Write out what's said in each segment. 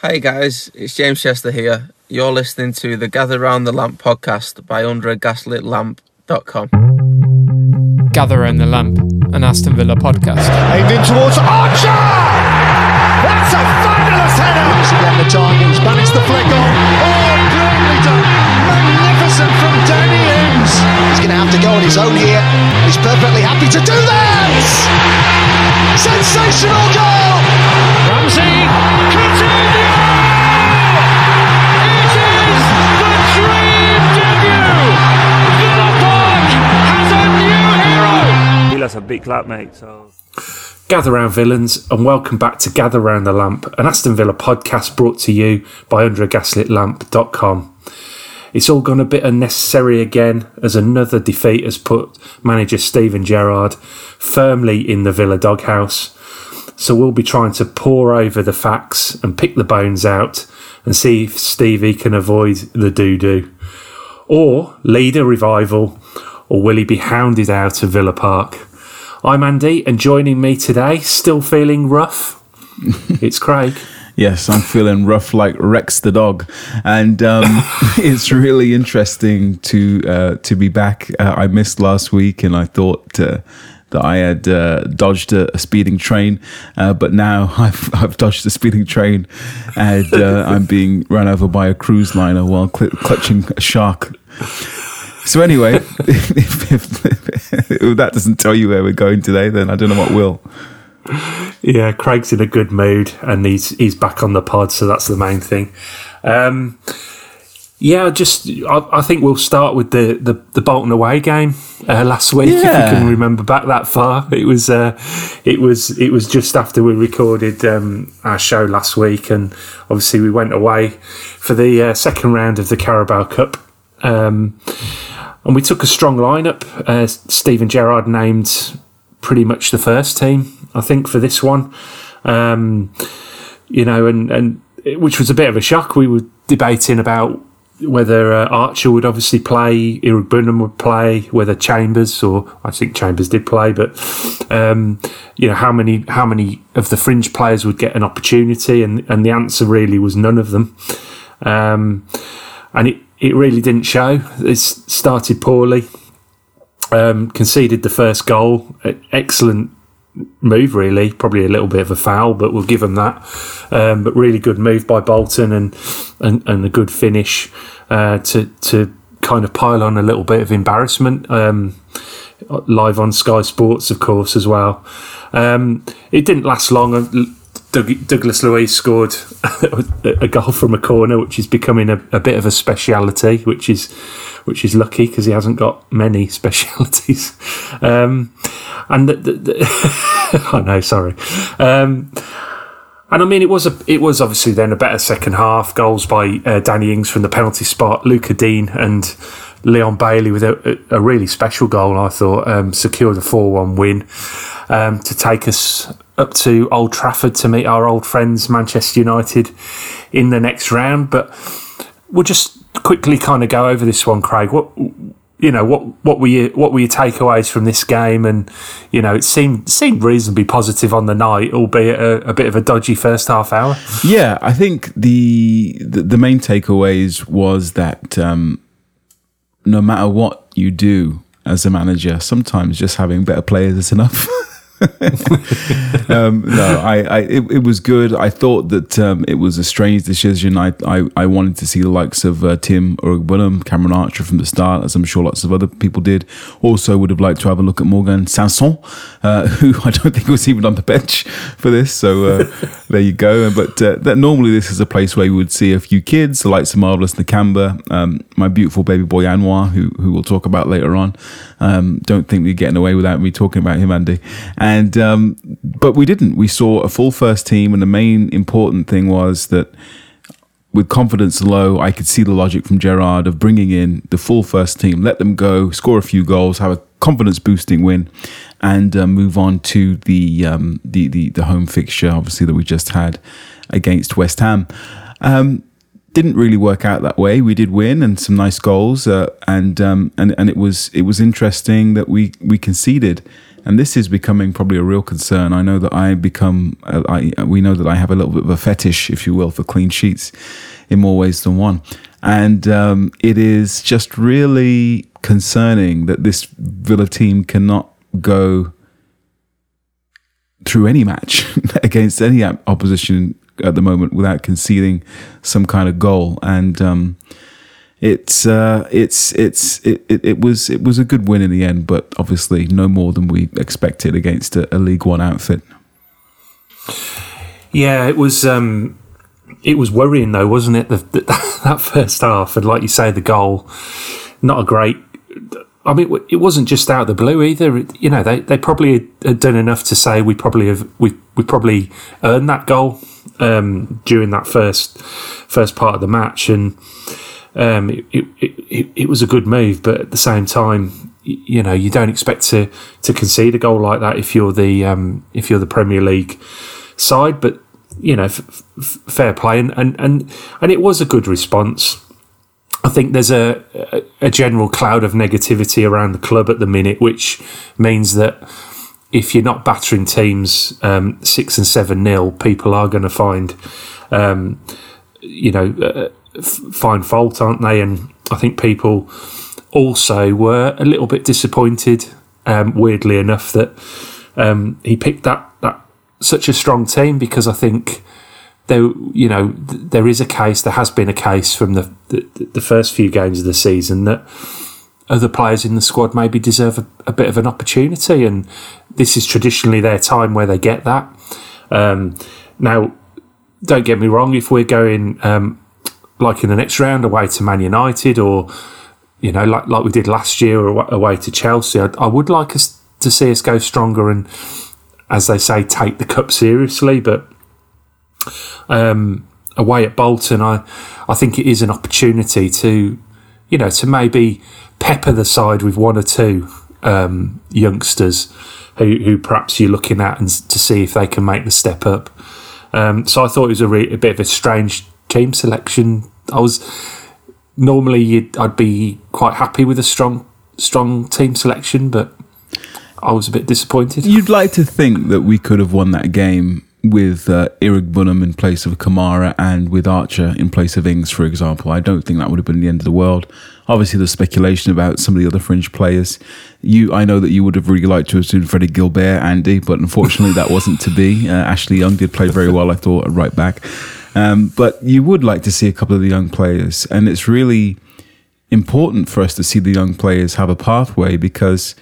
Hey guys, it's James Chester here. You're listening to the Gather Round the Lamp podcast by underagaslitlamp.com. Gather Round the Lamp, an Aston Villa podcast. Aimed in towards Archer! That's a fabulous header! Once again, the target, he's managed the flick on. Oh, brilliantly done! Magnificent from Danny Ings! He's going to have to go on his own here. He's perfectly happy to do that! Sensational goal! Ramsey, Coutinho! It is the dream debut! Villa Park has a! Villa's a big club, mate. So Gather round villains and welcome back to Gather Round the Lamp, an Aston Villa podcast brought to you by underagaslitlamp.com. It's all gone a bit unnecessary again as another defeat has put manager Steven Gerrard firmly in the Villa doghouse. So we'll be trying to pour over the facts and pick the bones out and see if Stevie can avoid the doo doo. Or lead a revival, or will he be hounded out of Villa Park? I'm Andy, and joining me today, still feeling rough, it's Craig. Yes, I'm feeling rough like Rex the dog, and um, it's really interesting to uh, to be back. Uh, I missed last week, and I thought uh, that I had uh, dodged a, a speeding train, uh, but now I've I've dodged a speeding train, and uh, I'm being run over by a cruise liner while cl- clutching a shark. So anyway, if, if, if that doesn't tell you where we're going today, then I don't know what will. Yeah, Craig's in a good mood, and he's he's back on the pod, so that's the main thing. Um, yeah, just I, I think we'll start with the the, the Bolton away game uh, last week. If you can remember back that far, it was uh, it was it was just after we recorded um, our show last week, and obviously we went away for the uh, second round of the Carabao Cup. Um, and we took a strong lineup. Uh, Steven Gerrard named pretty much the first team, I think, for this one. Um, you know, and and it- which was a bit of a shock. We were debating about whether uh, Archer would obviously play, Iroegbunam would play, whether Chambers or I think Chambers did play, but um, you know how many how many of the fringe players would get an opportunity, and and the answer really was none of them. Um, and it, it really didn't show. It started poorly, um, conceded the first goal. Excellent move, really. Probably a little bit of a foul, but we'll give them that. Um, but really good move by Bolton and and, and a good finish uh, to to kind of pile on a little bit of embarrassment. Um, live on Sky Sports, of course, as well. Um, it didn't last long. Doug, Douglas Luiz scored a goal from a corner, which is becoming a, a bit of a speciality, which is which is lucky because he hasn't got many specialities. Um, and the, the, the I know, sorry. Um, and I mean, it was a, it was obviously then a better second half. Goals by uh, Danny Ings from the penalty spot, Lucas Digne and Leon Bailey with a, a really special goal. I thought um, secured a four-one win um, to take us up to Old Trafford to meet our old friends Manchester United in the next round. But we'll just quickly kind of go over this one, Craig. What you know, what what were your what were your takeaways from this game? And you know, it seemed seemed reasonably positive on the night, albeit a, a bit of a dodgy first half hour. Yeah, I think the the, the main takeaways was that um, no matter what you do as a manager, sometimes just having better players is enough. um, no, I, I it, it was good. I thought that um, it was a strange decision. I, I, I wanted to see the likes of uh, Tim Iroegbunam, Cameron Archer from the start, as I'm sure lots of other people did. Also, would have liked to have a look at Morgan Sanson, uh, who I don't think was even on the bench for this. So uh, there you go. But uh, that normally this is a place where you would see a few kids, the likes of Marvelous Nakamba, um, my beautiful baby boy Anwar, who who we'll talk about later on. Um, don't think we're getting away without me talking about him, Andy. And um, but we didn't. We saw a full first team, and the main important thing was that with confidence low, I could see the logic from Gerrard of bringing in the full first team, let them go, score a few goals, have a confidence boosting win, and uh, move on to the, um, the the the home fixture, obviously that we just had against West Ham. Um, didn't really work out that way. We did win and some nice goals, uh, and um, and and it was it was interesting that we we conceded and this is becoming probably a real concern. I know that I become, uh, I we know that I have a little bit of a fetish, if you will, for clean sheets, in more ways than one, and um, it is just really concerning that this Villa team cannot go through any match against any opposition at the moment without conceding some kind of goal and. Um, it's uh, it's it's it, it, it, was it was a good win in the end, but obviously no more than we expected against a, a League One outfit. Yeah, it was um, it was worrying though, wasn't it? The, the, that first half, and like you say, the goal, not a great. I mean, it wasn't just out of the blue either. You know, they, they probably had done enough to say we probably have we we probably earned that goal um, during that first first part of the match, and um, it, it, it, it, was a good move, but at the same time, you know, you don't expect to, to concede a goal like that if you're the um, if you're the Premier League side. But you know, f- f- fair play, and, and and and it was a good response. I think there's a, a general cloud of negativity around the club at the minute, which means that if you're not battering teams um, six and seven nil, people are going to find, um, you know, find fault, aren't they? And I think people also were a little bit disappointed, um, weirdly enough, that um, he picked that that such a strong team because I think there, you know, there is a case. There has been a case from the the, the first few games of the season that other players in the squad maybe deserve a, a, bit of an opportunity, and this is traditionally their time where they get that. Um, now, don't get me wrong. If we're going um, like in the next round away to Man United or you know like like we did last year or away to Chelsea. I, I would like us to see us go stronger and as they say take the cup seriously but um, away at Bolton I I think it is an opportunity to you know to maybe pepper the side with one or two um, youngsters who, who perhaps you're looking at and to see if they can make the step up. Um, so I thought it was a, re- a bit of a strange team selection. I was normally I'd be quite happy with a strong strong team selection, but I was a bit disappointed. You'd like to think that we could have won that game with uh, Iroegbunam in place of Kamara and with Archer in place of Ings, for example. I don't think that would have been the end of the world. Obviously, there's speculation about some of the other fringe players. You, I know that you would have really liked to have seen Freddie Gilbert, Andy, but unfortunately, that wasn't to be. Uh, Ashley Young did play very well, I thought, right back. Um, but you would like to see a couple of the young players, and it's really important for us to see the young players have a pathway because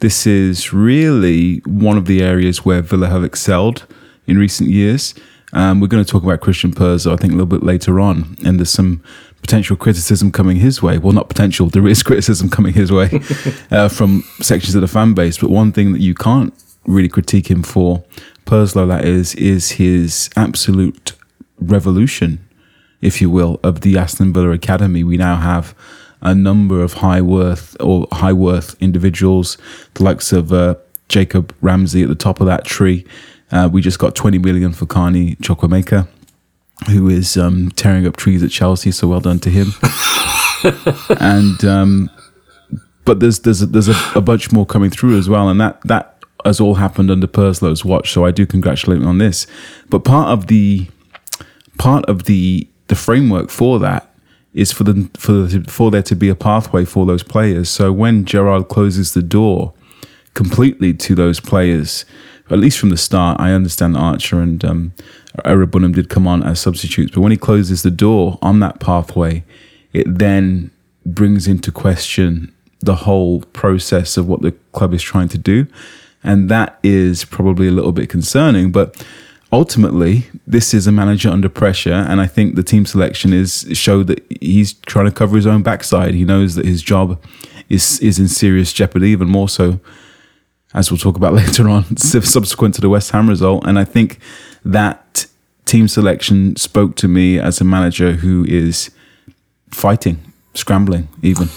this is really one of the areas where Villa have excelled in recent years. Um, we're going to talk about Christian Purslow, I think, a little bit later on, and there's some potential criticism coming his way. Well, not potential, there is criticism coming his way uh, from sections of the fan base. But one thing that you can't really critique him for, Purslow, that is, is his absolute revolution, if you will, of the Aston Villa Academy. We now have a number of high worth or high worth individuals, the likes of uh, Jacob Ramsey at the top of that tree. Uh, we just got 20 million for Carney Chukwuemeka, who is um, tearing up trees at Chelsea. So well done to him. and um, but there's there's a, there's a, a, bunch more coming through as well, and that that has all happened under Purslow's watch. So I do congratulate him on this. But part of the part of the the framework for that is for the for for there to be a pathway for those players. So when Gerrard closes the door completely to those players, at least from the start, I understand Archer and um, Iroegbunam did come on as substitutes, but when he closes the door on that pathway, it then brings into question the whole process of what the club is trying to do, and that is probably a little bit concerning, but ultimately, this is a manager under pressure, and I think the team selection is showed that he's trying to cover his own backside. He knows that his job is is in serious jeopardy, even more so, as we'll talk about later on, subsequent to the West Ham result. And I think that team selection spoke to me as a manager who is fighting, scrambling, even.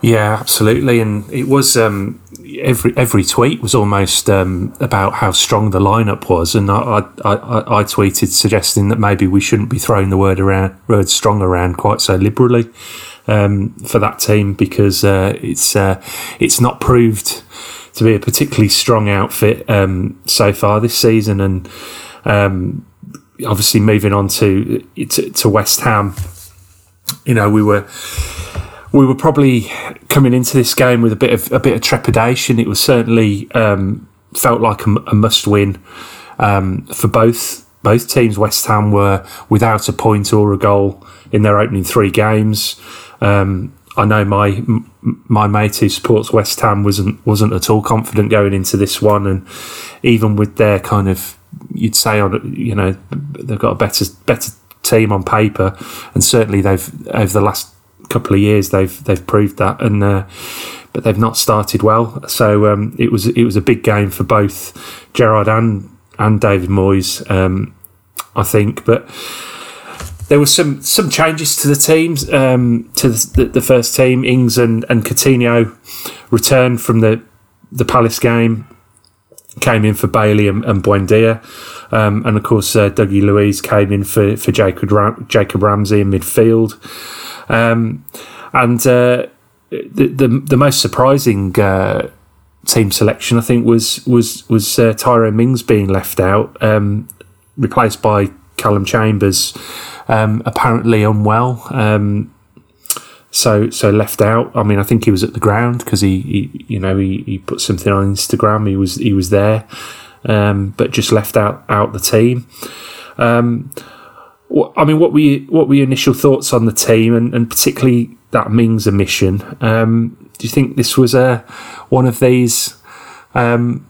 Yeah, absolutely, and it was um, every every tweet was almost um, about how strong the lineup was, and I, I, I, I, tweeted suggesting that maybe we shouldn't be throwing the word around word strong around quite so liberally um, for that team because uh, it's uh, it's not proved to be a particularly strong outfit um, so far this season, and um, obviously moving on to, to to West Ham. You know, we were we were probably coming into this game with a bit of a bit of trepidation. It was certainly um, felt like a, a must win um, for both both teams. West Ham were without a point or a goal in their opening three games. Um, I know my my mate who supports West Ham wasn't wasn't at all confident going into this one, and even with their kind of you'd say on you know they've got a better better team on paper, and certainly they've over the last couple of years they've they've proved that, and uh, but they've not started well. So um, it was it was a big game for both Gerrard and and David Moyes, um, I think, but there were some some changes to the teams um, to the, the, first team. Ings and, and Coutinho returned from the the Palace game, came in for Bailey and, and Buendia, um, and of course uh, Dougie Luiz came in for for Jacob Ram- Jacob Ramsey in midfield, um, and uh, the, the the most surprising. Uh, team selection, I think, was was was uh, Tyrone Mings being left out, um, replaced by Callum Chambers, um, apparently unwell. So so left out. I mean, I think he was at the ground because he, he, you know, he, he put something on Instagram. He was he was there, um, but just left out out the team. Um, I mean, what were you, what were your initial thoughts on the team, and, and particularly that Mings omission? Um, do you think this was a one of these? Um,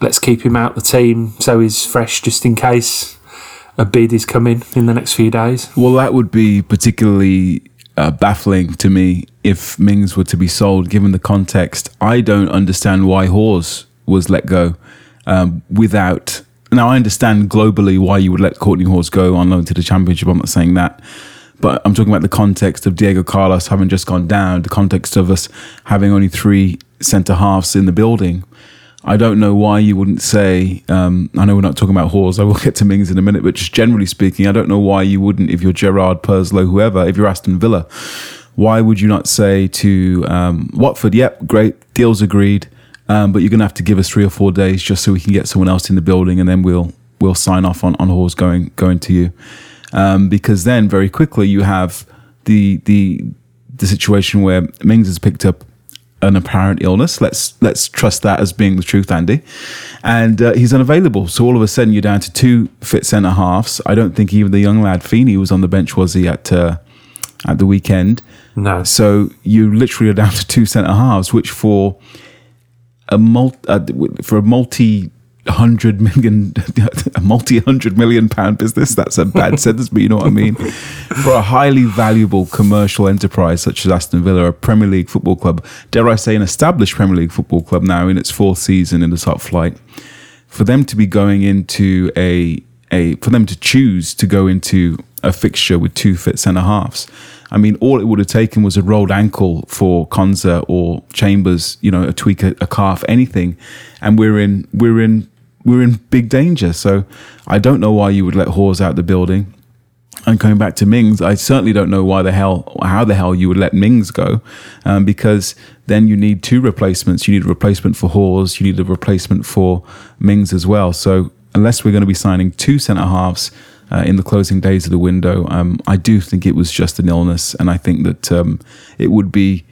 let's keep him out the team so he's fresh just in case a bid is coming in the next few days? Well, that would be particularly uh, baffling to me if Mings were to be sold, given the context. I don't understand why Hause was let go um, without. Now, I understand globally why you would let Kortney Hause go on loan to the Championship. I'm not saying that. But I'm talking about the context of Diego Carlos having just gone down, the context of us having only three centre halves in the building. I don't know why you wouldn't say. Um, I know we're not talking about Hause. I will get to Mings in a minute, but just generally speaking, I don't know why you wouldn't, if you're Gerrard, Purslow, whoever, if you're Aston Villa, why would you not say to um, Watford, "Yep, great, deals agreed, um, but you're going to have to give us three or four days just so we can get someone else in the building, and then we'll we'll sign off on on Hause going going to you," um, because then very quickly you have the the the situation where Mings has picked up an apparent illness. Let's let's trust that as being the truth, Andy. And uh, he's unavailable. So all of a sudden, you're down to two fit centre halves. I don't think even the young lad Feeney was on the bench, was he at uh, at the weekend? No. So you literally are down to two centre halves, which for a multi uh, for a multi hundred million, a multi hundred million pound business. That's a bad sentence, but you know what I mean. For a highly valuable commercial enterprise such as Aston Villa, a Premier League football club, dare I say, an established Premier League football club now in its fourth season in the top flight, for them to be going into a a for them to choose to go into a fixture with two fit centre halves. I mean, all it would have taken was a rolled ankle for Konsa or Chambers, you know, a tweak, a, a calf, anything, and we're in we're in we're in big danger. So I don't know why you would let Hause out the building. And coming back to Mings, I certainly don't know why the hell, how the hell you would let Mings go, um, because then you need two replacements. You need a replacement for Hause, you need a replacement for Mings as well. So unless we're going to be signing two centre halves uh, in the closing days of the window, um, I do think it was just an illness, and I think that um, it would be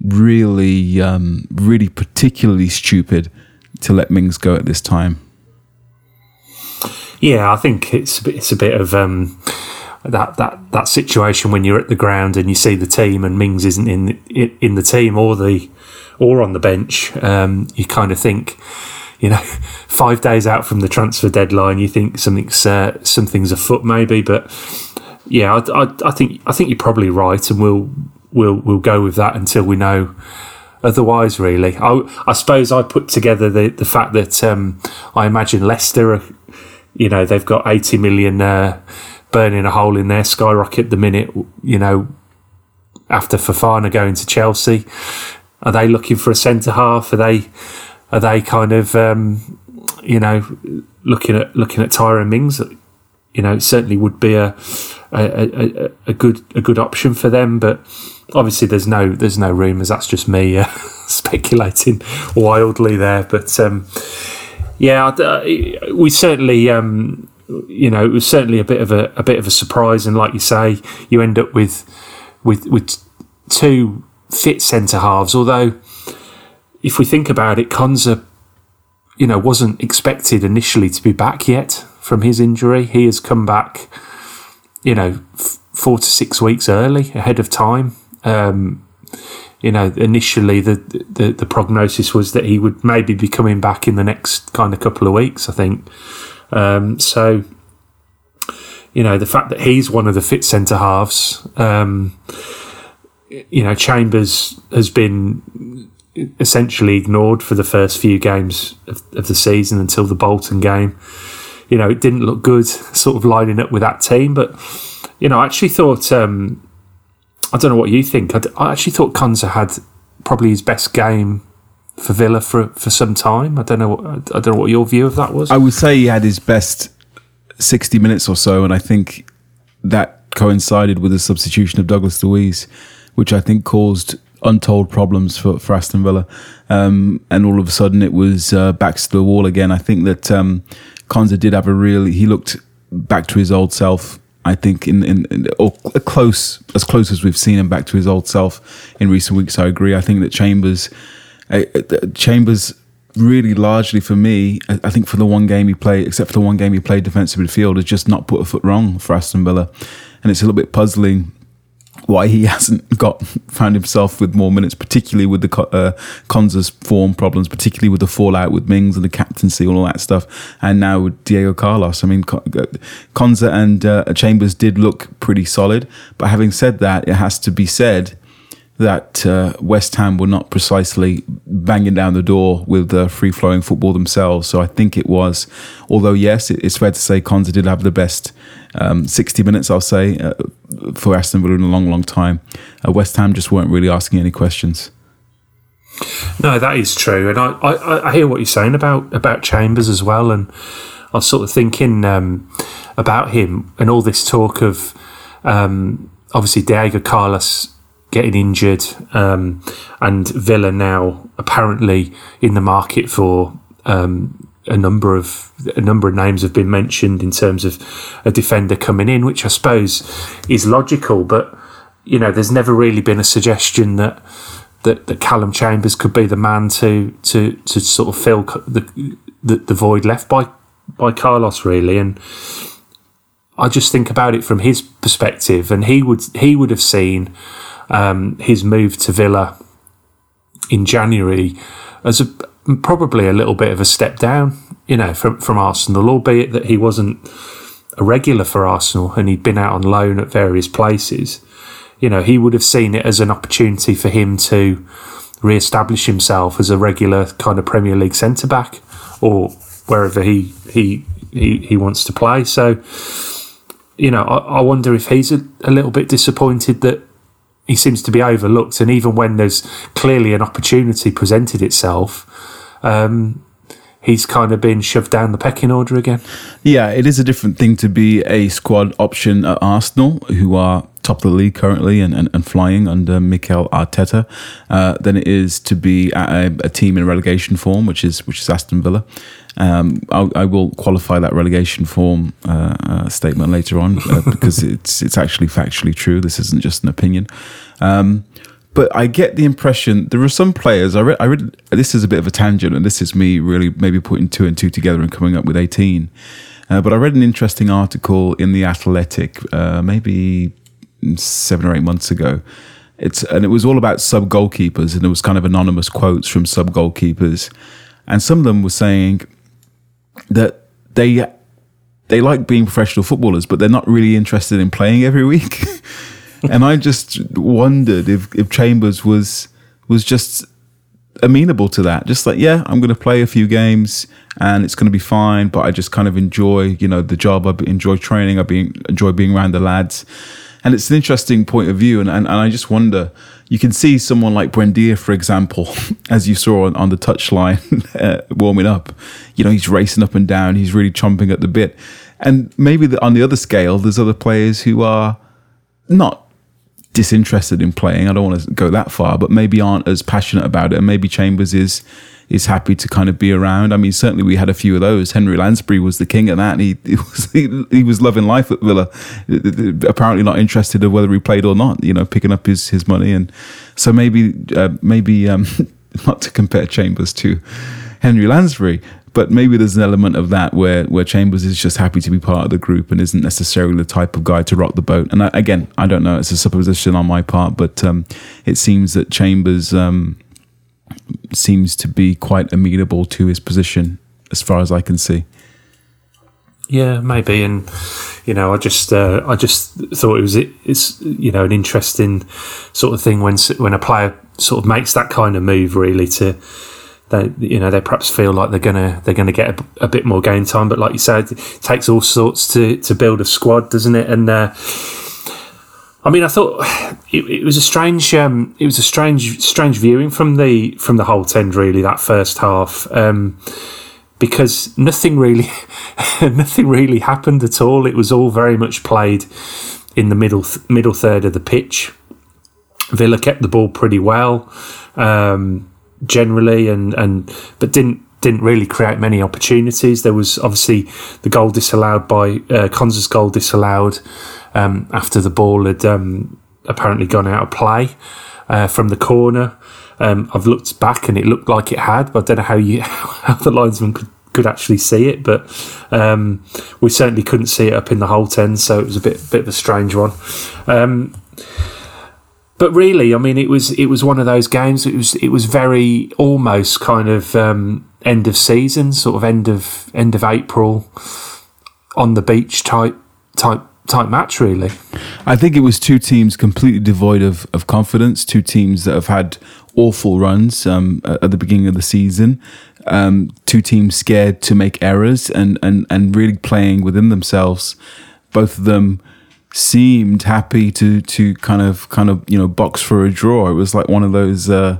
really, um, really particularly stupid to let Mings go at this time. Yeah, I think it's a bit, it's a bit of um, that that that situation when you're at the ground and you see the team and Mings isn't in in the team or the or on the bench. Um, you kind of think, you know, five days out from the transfer deadline, you think something's uh, something's afoot maybe. But yeah, I, I, I think I think you're probably right, and we'll we'll we'll go with that until we know otherwise, really. I, I suppose I put together the, the fact that um, I imagine Leicester are you know they've got 80 million uh, burning a hole in their skyrocket the minute you know after Fofana going to Chelsea are they looking for a centre half are they are they kind of um, you know looking at looking at Tyrone Mings you know, it certainly would be a a, a, a good a good option for them. But obviously, there's no there's no rumours. That's just me uh, speculating wildly there. But um, yeah, uh, we certainly. Um, you know, it was certainly a bit of a, a bit of a surprise, and like you say, you end up with with with two fit centre halves. Although, if we think about it, Konsa, you know, wasn't expected initially to be back yet from his injury. He has come back, you know, f- four to six weeks early, ahead of time. Um, you know, initially the, the the prognosis was that he would maybe be coming back in the next kind of couple of weeks. I think. Um, so, you know, the fact that he's one of the fit centre halves, um, you know, Chambers has been essentially ignored for the first few games of, of, the season until the Bolton game. You know, it didn't look good, sort of lining up with that team. But you know, I actually thought um, I don't know what you think. I, I actually thought Konsa had probably his best game for Villa for for some time. I don't know. What, I don't know what your view of that was. I would say he had his best sixty minutes or so, and I think that coincided with the substitution of Douglas Luiz, which I think caused untold problems for, for Aston Villa. Um, and all of a sudden, it was uh, back to the wall again. I think that um, did have a really. He looked back to his old self. I think in, in, in or close as close as we've seen him back to his old self in recent weeks. I agree. I think that Chambers uh, Chambers really largely for me, I think for the one game he played, except for the one game he played defensive midfield, has just not put a foot wrong for Aston Villa, and it's a little bit puzzling why he hasn't got found himself with more minutes, particularly with the uh, Konsa's form problems, particularly with the fallout with Mings and the captaincy and all that stuff, and now with Diego Carlos. I mean, Konsa and uh, Chambers did look pretty solid, but having said that, it has to be said that uh, West Ham were not precisely banging down the door with uh, free flowing football themselves. So I think it was, although yes, it's fair to say Konsa did have the best um, 60 minutes, I'll say, uh, for Aston Villa in a long, long time. Uh, West Ham just weren't really asking any questions. No, that is true, and I, I, I, hear what you're saying about about Chambers as well. And I was sort of thinking um, about him and all this talk of um, obviously Diego Carlos getting injured, um, and Villa now apparently in the market for um, a number of a number of names have been mentioned in terms of a defender coming in, which I suppose is logical. But you know, there's never really been a suggestion that that, that Callum Chambers could be the man to to to sort of fill the the, the void left by by Carlos, really, and. I just think about it from his perspective, and he would he would have seen um, his move to Villa in January as a, probably a little bit of a step down, you know, from from Arsenal, albeit that he wasn't a regular for Arsenal and he'd been out on loan at various places. You know, he would have seen it as an opportunity for him to re-establish himself as a regular kind of Premier League centre back or wherever he he he, he wants to play. So, you know, I, I wonder if he's a, a little bit disappointed that he seems to be overlooked. And even when there's clearly an opportunity presented itself, um, he's kind of been shoved down the pecking order again. Yeah, it is a different thing to be a squad option at Arsenal, who are top of the league currently and, and, and flying under Mikel Arteta, uh, than it is to be a, a, team in relegation form, which is which is Aston Villa. Um, I will qualify that relegation form uh, uh, statement later on uh, because it's it's actually factually true. This isn't just an opinion. Um, but I get the impression there are some players. I read, I read. This is a bit of a tangent, and this is me really maybe putting two and two together and coming up with eighteen. Uh, but I read an interesting article in the Athletic, uh, maybe seven or eight months ago. It's and it was all about sub goalkeepers, and it was kind of anonymous quotes from sub goalkeepers, and some of them were saying that they they like being professional footballers, but they're not really interested in playing every week. And I just wondered if, if Chambers was was just amenable to that. Just like, yeah, I'm going to play a few games and it's going to be fine, but I just kind of enjoy, you know, the job. I enjoy training. I be, enjoy being around the lads. And it's an interesting point of view. And, and, and I just wonder, you can see someone like Buendia, for example, as you saw on, on the touchline uh, warming up. You know, he's racing up and down. He's really chomping at the bit. and maybe the, on the other scale, there's other players who are not disinterested in playing. I don't want to go that far, but maybe aren't as passionate about it. And maybe Chambers is is happy to kind of be around. I mean, certainly we had a few of those. Henry Lansbury was the king of that. He, he was he, he, was loving life at Villa. Apparently not interested in whether he played or not. You know, picking up his his money, and so maybe uh, maybe um, not to compare Chambers to Henry Lansbury, but maybe there's an element of that where where Chambers is just happy to be part of the group and isn't necessarily the type of guy to rock the boat. And I, again, I don't know; it's a supposition on my part, but um, it seems that Chambers um, seems to be quite amenable to his position, as far as I can see. Yeah, maybe, and you know, I just uh, I just thought it was it's you know an interesting sort of thing when when a player sort of makes that kind of move, really to they you know they perhaps feel like they're gonna they're gonna get a, a bit more game time, but like you said, it takes all sorts to to build a squad, doesn't it? And uh, I mean, I thought it, it was a strange, um, it was a strange, strange viewing from the from the Holte End. Really, that first half, um, because nothing really, nothing really happened at all. It was all very much played in the middle th- middle third of the pitch. Villa kept the ball pretty well, um, generally, and and but didn't didn't really create many opportunities. There was obviously the goal disallowed by uh, Konsa's goal disallowed um, after the ball had um, apparently gone out of play uh, from the corner. Um, I've looked back and it looked like it had, but I don't know how you how the linesman could could actually see it, but um, we certainly couldn't see it up in the Holte End, so it was a bit bit of a strange one. Um, but really, I mean, it was it was one of those games. It was it was very almost kind of um, end of season, sort of end of end of April, on the beach type type type match, really. I think it was two teams completely devoid of, of confidence, two teams that have had awful runs um, at the beginning of the season, um, two teams scared to make errors and, and, and really playing within themselves. Both of them seemed happy to to kind of kind of you know box for a draw. It was like one of those uh,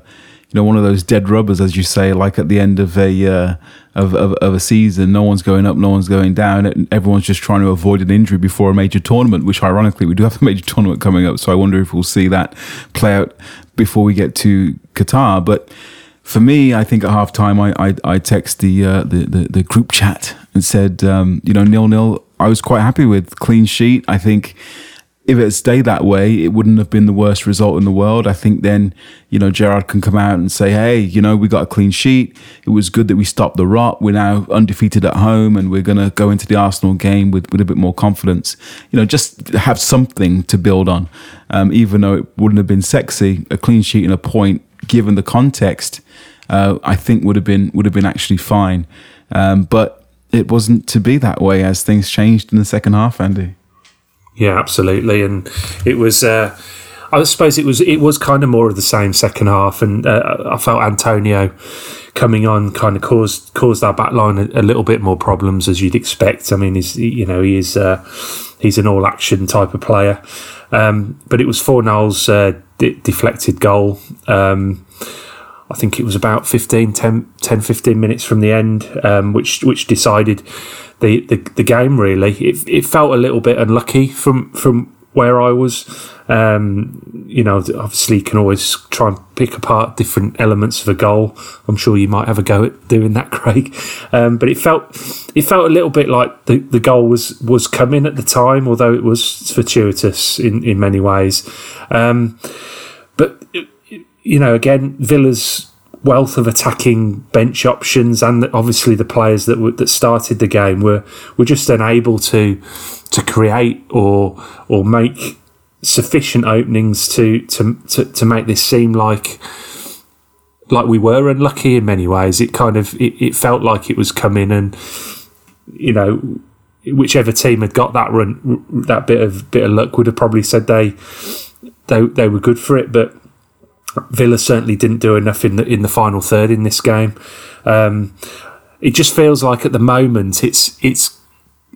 you know one of those dead rubbers, as you say, like at the end of a uh, of, of, of, a season. No one's going up, no one's going down. Everyone's just trying to avoid an injury before a major tournament, which ironically we do have a major tournament coming up. So I wonder if we'll see that play out before we get to Qatar. But for me, I think at half time, I, I, I text the, uh, the, the, the, group chat and said, um, you know, nil nil. I was quite happy with clean sheet. I think if it stayed that way, it wouldn't have been the worst result in the world. I think then, you know, Gerrard can come out and say, hey, you know, we got a clean sheet. It was good that we stopped the rot. We're now undefeated at home and we're going to go into the Arsenal game with, with a bit more confidence. You know, just have something to build on. Um, even though it wouldn't have been sexy, a clean sheet and a point, given the context, uh, I think would have been would have been actually fine. Um, but it wasn't to be that way as things changed in the second half, Andy. Yeah, absolutely, and it was. Uh, I suppose it was it was kind of more of the same second half, and uh, I felt Antonio coming on kind of caused caused our back line a, a, little bit more problems as you'd expect. I mean, he's you know he is uh, he's an all action type of player, um, but it was Fornals' uh, de- deflected goal. Um, I think it was about 15, 10, 10 15 minutes from the end, um, which which decided the, the, the game. Really, it, it felt a little bit unlucky from from where I was. Um, you know, obviously, you can always try and pick apart different elements of a goal. I'm sure you might have a go at doing that, Craig. Um, but it felt it felt a little bit like the, the goal was was coming at the time, although it was fortuitous in in many ways. Um, but you know, again, Villa's wealth of attacking bench options, and obviously the players that were, that started the game were were just unable to to create or or make sufficient openings to to to, to make this seem like like we were unlucky in many ways. It kind of it, it felt like it was coming, and you know, whichever team had got that run, that bit of bit of luck would have probably said they they they were good for it, but Villa certainly didn't do enough in the in the final third in this game. Um, it just feels like at the moment it's it's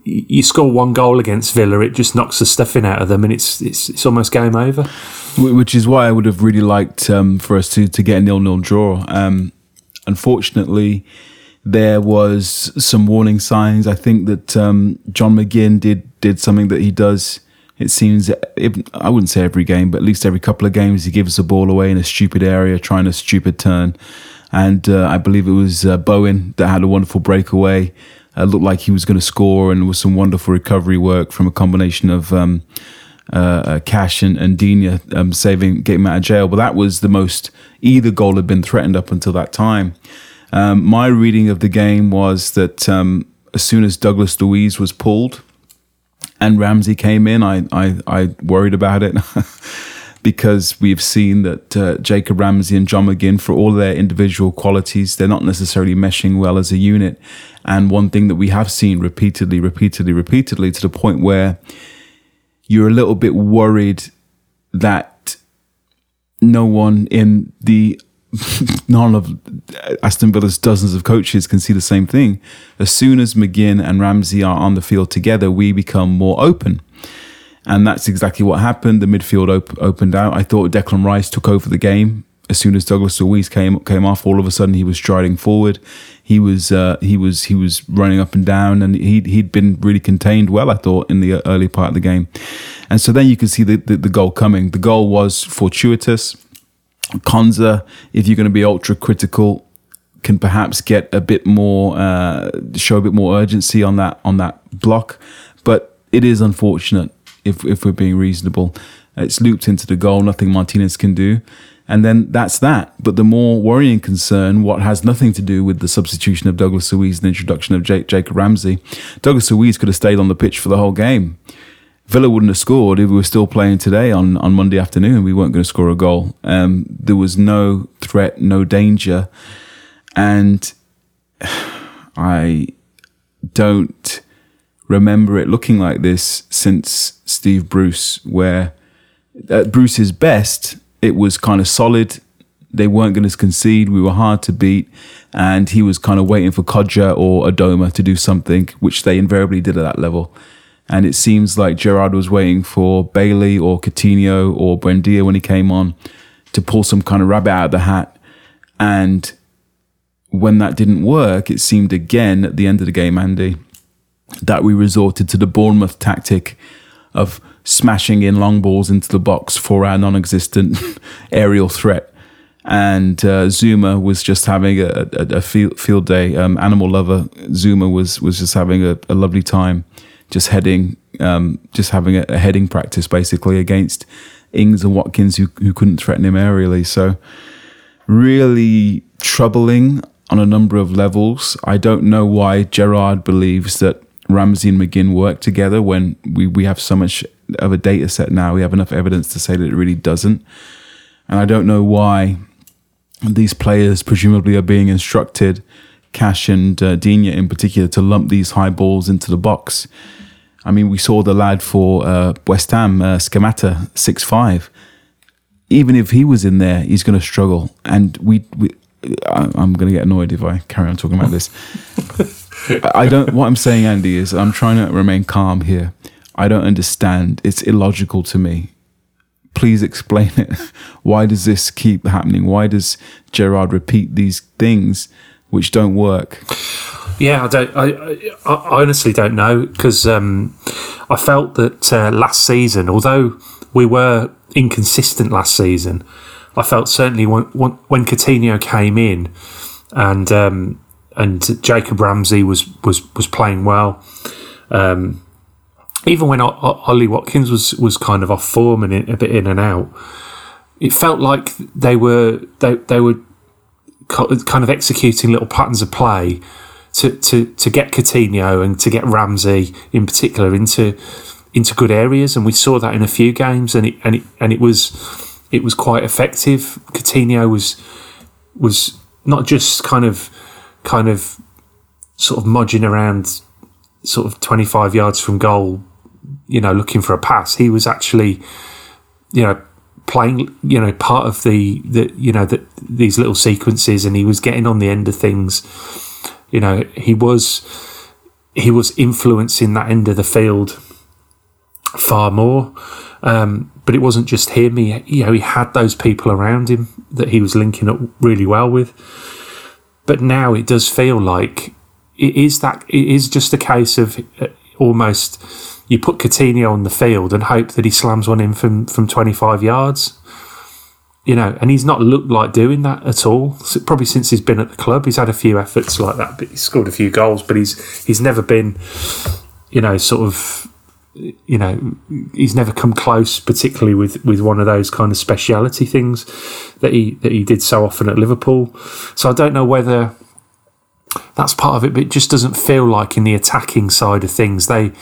you score one goal against Villa, it just knocks the stuffing out of them, and it's it's it's almost game over. Which is why I would have really liked um, for us to to get a nil nil draw. Um, unfortunately, there was some warning signs. I think that um, John McGinn did did something that he does. It seems I wouldn't say every game, but at least every couple of games he gives the ball away in a stupid area, trying a stupid turn. And uh, I believe it was uh, Bowen that had a wonderful breakaway. Uh, looked like he was going to score, and was some wonderful recovery work from a combination of um, uh, uh, Cash and, and Digne um, saving, getting him out of jail. But that was the most either goal had been threatened up until that time. Um, my reading of the game was that um, as soon as Douglas Luiz was pulled and Ramsey came in, I I, I worried about it. because we've seen that uh, Jacob Ramsey and John McGinn, for all their individual qualities, they're not necessarily meshing well as a unit. And one thing that we have seen repeatedly, repeatedly, repeatedly, to the point where you're a little bit worried that no one in the none of Aston Villa's dozens of coaches can see the same thing. As soon as McGinn and Ramsey are on the field together, we become more open. And that's exactly what happened. The midfield op- opened out. I thought Declan Rice took over the game as soon as Douglas Luiz came came off. All of a sudden, he was striding forward. He was uh, he was he was running up and down, and he he'd been really contained well. I thought in the early part of the game, and so then you can see the, the, the goal coming. The goal was fortuitous. Konsa, if you're going to be ultra critical, can perhaps get a bit more, uh, show a bit more urgency on that on that block. But it is unfortunate if if we're being reasonable. It's looped into the goal. Nothing Martinez can do. And then that's that. But the more worrying concern, what has nothing to do with the substitution of Douglas Luiz and the introduction of Jake, Jacob Ramsey, Douglas Luiz could have stayed on the pitch for the whole game. Villa wouldn't have scored if we were still playing today on, on Monday afternoon. We weren't going to score a goal. Um, there was no threat, no danger. And I don't remember it looking like this since Steve Bruce, where at Bruce's best, it was kind of solid. They weren't going to concede. We were hard to beat. And he was kind of waiting for Kodjia or Adomah to do something, which they invariably did at that level. And it seems like Gerrard was waiting for Bailey or Coutinho or Buendia when he came on to pull some kind of rabbit out of the hat. And when that didn't work, it seemed again at the end of the game, Andy, that we resorted to the Bournemouth tactic of smashing in long balls into the box for our non existent aerial threat. And uh, Zouma was just having a, a, a field, day. Um, animal lover Zouma was, was just having a, a lovely time just heading, um, just having a, a, heading practice basically against Ings and Watkins who, who couldn't threaten him aerially. So really troubling on a number of levels. I don't know why Gerrard believes that Ramsey and McGinn work together when we, we have so much of a data set now. We have enough evidence to say that it really doesn't. And I don't know why these players presumably are being instructed, Cash and uh, Digne in particular, to lump these high balls into the box. I mean, we saw the lad for uh, West Ham, uh, Scamacca, six five. Even if he was in there, he's going to struggle. And we, we I, am going to get annoyed if I carry on talking about this. I don't. What I'm saying, Andy, is I'm trying to remain calm here. I don't understand. It's illogical to me. Please explain it. Why does this keep happening? Why does Gerrard repeat these things which don't work? Yeah, I don't. I, I honestly don't know because um, I felt that uh, last season, although we were inconsistent last season, I felt certainly when when, when Coutinho came in and um, and Jacob Ramsey was was was playing well. Um, even when Ollie Watkins was was kind of off form and in, a bit in and out, it felt like they were they they were kind of executing little patterns of play to, to, to get Coutinho and to get Ramsey in particular into into good areas, and we saw that in a few games, and it and it and it was it was quite effective. Coutinho was was not just kind of kind of sort of mudging around sort of 25 yards from goal you know looking for a pass he was actually you know playing you know part of the the you know the, these little sequences and he was getting on the end of things you know, he was he was influencing that end of the field far more. Um, but it wasn't just him. He, you know, he had those people around him that he was linking up really well with. but now it does feel like it is that it is just a case of uh, almost you put Coutinho on the field and hope that he slams one in from from 25 yards. You know, and he's not looked like doing that at all. So probably since he's been at the club, he's had a few efforts like that, but he's scored a few goals, but he's he's never been, you know, sort of you know, he's never come close, particularly with, with one of those kind of speciality things that he that he did so often at Liverpool. So I don't know whether that's part of it, but it just doesn't feel like in the attacking side of things they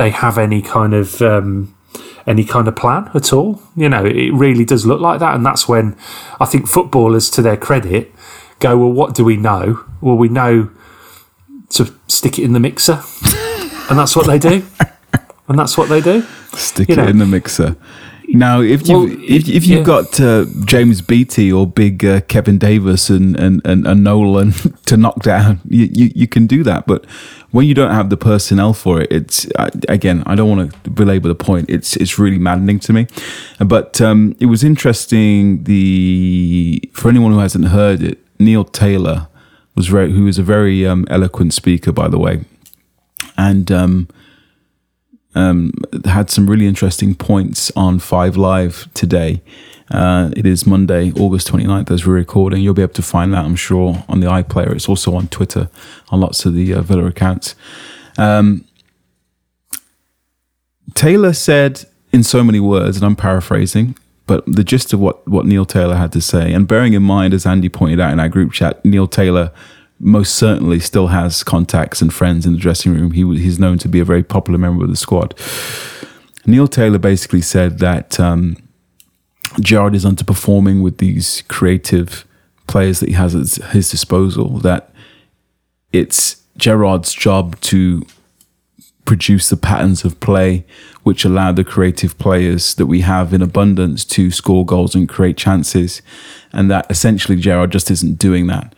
they have any kind of um, any kind of plan at all. You know, it really does look like that, and that's when I think footballers, to their credit, go, "Well, what do we know? Well, we know to stick it in the mixer," and that's what they do and that's what they do. Stick You it know. in the mixer. Now, if you Well, if, if you've yeah. got uh, James Beattie or big uh, Kevin Davies and, and, and, and Nolan to knock down, you, you, you can do that. But when you don't have the personnel for it, it's again, I don't want to belabor the point. It's it's really maddening to me. But um, it was interesting. The for anyone who hasn't heard it, Neil Taylor was very, who is a very um, eloquent speaker, by the way, and. Um, um, had some really interesting points on Five Live today. Uh, it is Monday, August 29th, as we're recording. You'll be able to find that, I'm sure, on the iPlayer. It's also on Twitter, on lots of the uh, Villa accounts. Um, Taylor said in so many words, and I'm paraphrasing, but the gist of what, what Neil Taylor had to say, and bearing in mind, as Andy pointed out in our group chat, Neil Taylor most certainly still has contacts and friends in the dressing room. He, he's known to be a very popular member of the squad. Neil Taylor basically said that um, Gerrard is underperforming with these creative players that he has at his disposal, that it's Gerrard's job to produce the patterns of play which allow the creative players that we have in abundance to score goals and create chances, and that essentially Gerrard just isn't doing that.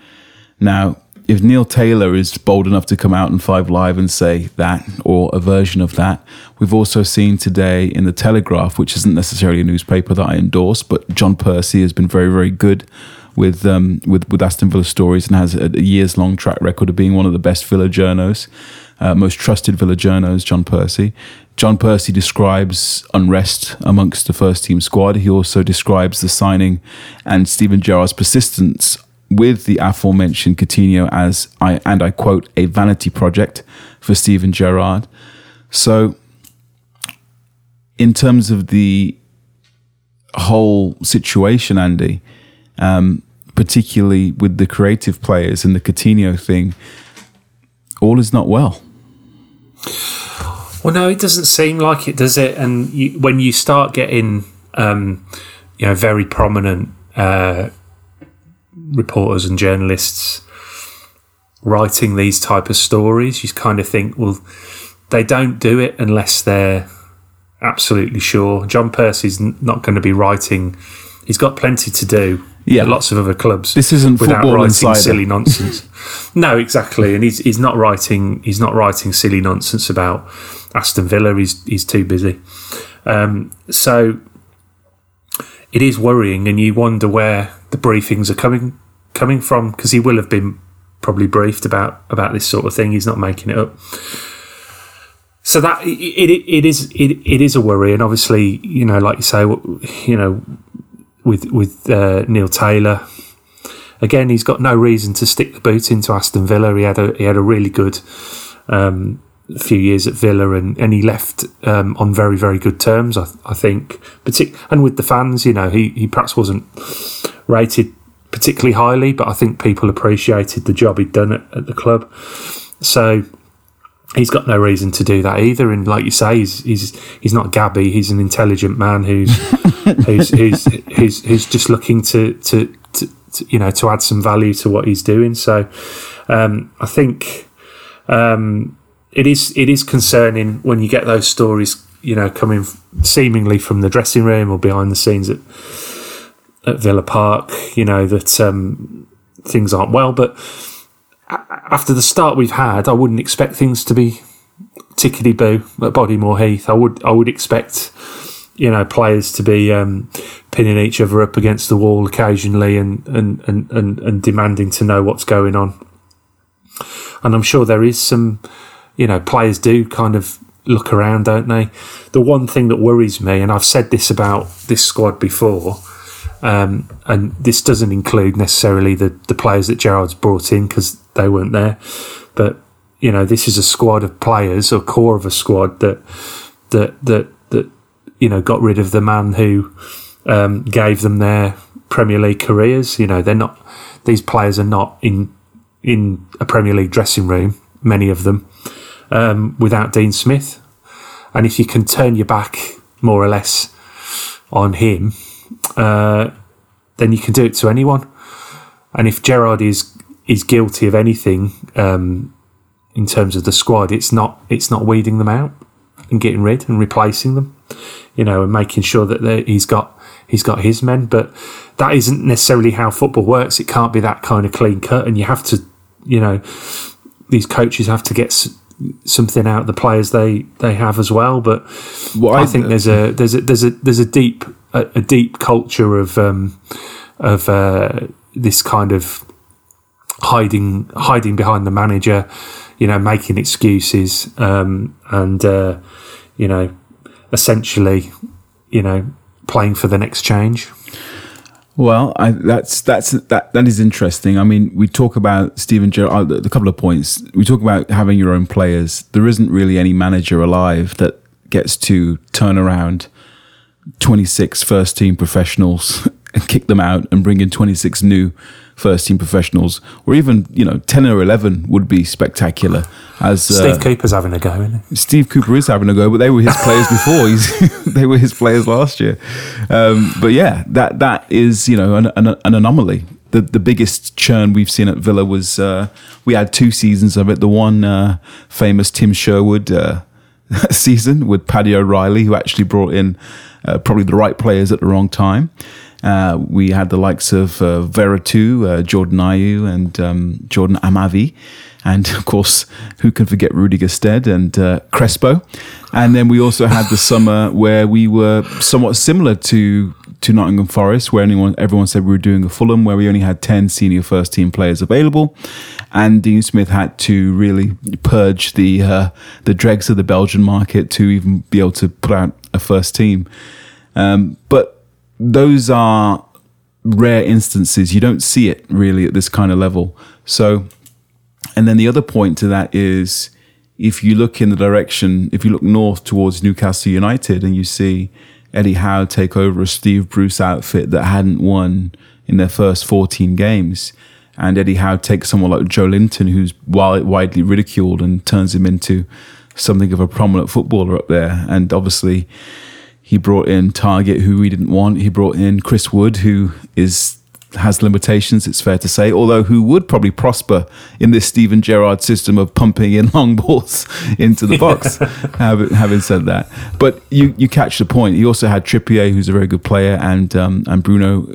Now, if Neil Taylor is bold enough to come out in Five Live and say that, or a version of that, we've also seen today in the Telegraph, which isn't necessarily a newspaper that I endorse, but John Percy has been very, very good with um, with with Aston Villa stories and has a, a years long track record of being one of the best Villa journos, uh, most trusted Villa journos. John Percy. John Percy describes unrest amongst the first team squad. He also describes the signing and Steven Gerrard's persistence with the aforementioned Coutinho as I and I quote a vanity project for Steven Gerrard. So, in terms of the whole situation, Andy, um, particularly with the creative players and the Coutinho thing, all is not well. Well, no, it doesn't seem like it, does it? And you, when you start getting, um, you know, very prominent uh, reporters and journalists writing these type of stories, you kind of think, well, they don't do it unless they're absolutely sure. John Percy's not going to be writing. He's got plenty to do. Yeah. lots of other clubs. This isn't without Football writing Insider. silly nonsense. no, exactly, and he's he's not writing he's not writing silly nonsense about Aston Villa. He's he's too busy. Um, so it is worrying, and you wonder where the briefings are coming coming from because he will have been probably briefed about about this sort of thing. He's not making it up. So that it, it, it is it, it is a worry, and obviously you know, like you say, you know, with with uh, Neil Taylor, again, he's got no reason to stick the boot into Aston Villa. He had a he had a really good um, few years at Villa, and, and he left um, on very very good terms. I, I think, Partic- and with the fans, you know, he he perhaps wasn't rated particularly highly, but I think people appreciated the job he'd done at, at the club. So he's got no reason to do that either. And like you say, he's he's he's not Gabby. He's an intelligent man who's who's, who's who's who's just looking to, to to to you know to add some value to what he's doing. So um, I think um, it is it is concerning when you get those stories. You know, coming seemingly from the dressing room or behind the scenes at at Villa Park. You know that um, things aren't well, but after the start we've had, I wouldn't expect things to be tickety boo at Bodymoor Heath. I would I would expect you know players to be um, pinning each other up against the wall occasionally and, and, and, and, and demanding to know what's going on. And I'm sure there is some, you know, players do kind of look around, don't they? The one thing that worries me, and I've said this about this squad before, um, and this doesn't include necessarily the, the players that Gerrard's brought in because they weren't there, but you know, this is a squad of players or core of a squad that that that that you know got rid of the man who um, gave them their Premier League careers. You know, they're not; these players are not in in a Premier League dressing room. Many of them um, without Dean Smith, and if you can turn your back more or less on him, uh, then you can do it to anyone. And if Gerrard is is guilty of anything um, in terms of the squad, it's not it's not weeding them out and getting rid and replacing them, you know, and making sure that he's got he's got his men. But that isn't necessarily how football works. It can't be that kind of clean cut, and you have to, you know, these coaches have to get something out of the players they they have as well. But Well, I, I- think there's a there's a there's a there's a deep a, a deep culture of um, of uh, this kind of hiding hiding behind the manager, you know, making excuses, um, and uh, you know, essentially, you know, playing for the next change. Well, I, that's that's that that is interesting. I mean, we talk about Steven Gerrard. A couple of points. We talk about having your own players. There isn't really any manager alive that gets to turn around 26 first team professionals and kick them out and bring in 26 new first team professionals, or even you know 10 or 11 would be spectacular. As uh, Steve Cooper's having a go, isn't he? Steve Cooper is having a go, but they were his players before. He's, they were his players last year. Um, but yeah, that that is you know an, an, an anomaly. The the biggest churn we've seen at Villa was uh, we had two seasons of it. The one uh, famous Tim Sherwood uh, season with Paddy O'Reilly, who actually brought in uh, probably the right players at the wrong time. Uh, we had the likes of uh, Veretout, uh, Jordan Ayew, and um, Jordan Amavi. And of course, who can forget Rudy Gestede and uh, Crespo? And then we also had the summer where we were somewhat similar to to Nottingham Forest, where anyone everyone said we were doing a Fulham, where we only had ten senior first team players available, and Dean Smith had to really purge the uh, the dregs of the Belgian market to even be able to put out a first team. Um, but those are rare instances. You don't see it really at this kind of level. So, and then the other point to that is if you look in the direction, if you look north towards Newcastle United and you see Eddie Howe take over a Steve Bruce outfit that hadn't won in their first 14 games, and Eddie Howe takes someone like Joelinton, who's widely ridiculed, and turns him into something of a prominent footballer up there. And obviously, he brought in Targett, who we didn't want. He brought in Chris Wood, who is has limitations. It's fair to say, although who would probably prosper in this Steven Gerrard system of pumping in long balls into the box. having, said that, but you you catch the point. He also had Trippier, who's a very good player, and um, and Bruno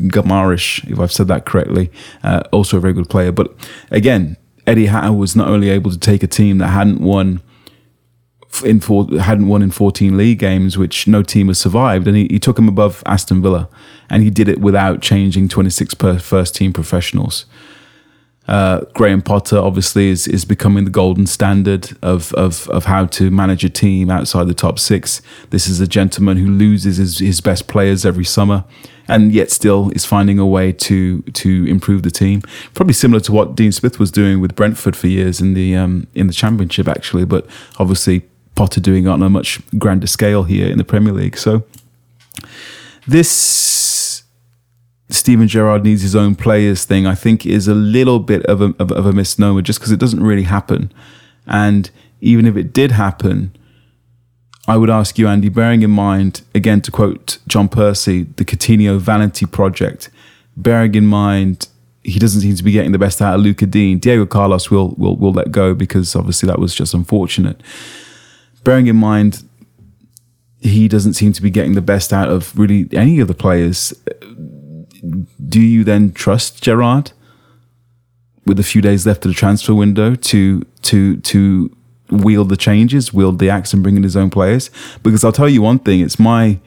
Guimarães, if I've said that correctly, uh, also a very good player. But again, Eddie Hatter was not only able to take a team that hadn't won in four, hadn't won in 14 league games, which no team has survived, and he, he took him above Aston Villa, and he did it without changing 26 per first team professionals. Uh, Graham Potter obviously is, is becoming the golden standard of, of, of how to manage a team outside the top six. This is a gentleman who loses his, his best players every summer and yet still is finding a way to to improve the team. Probably similar to what Dean Smith was doing with Brentford for years in the um, in the Championship actually, but obviously Potter doing on a much grander scale here in the Premier League. So this Steven Gerrard needs his own players thing, I think, is a little bit of a, of, of a misnomer just because it doesn't really happen. And even if it did happen, I would ask you, Andy, bearing in mind, again, to quote John Percy, the Coutinho Vanity Project, bearing in mind he doesn't seem to be getting the best out of Lucas Digne. Diego Carlos will will will let go because obviously that was just unfortunate. Bearing in mind he doesn't seem to be getting the best out of really any of the players. Do you then trust Gerrard with a few days left of the transfer window to to to wield the changes, wield the axe, and bring in his own players. Because I'll tell you one thing: it's my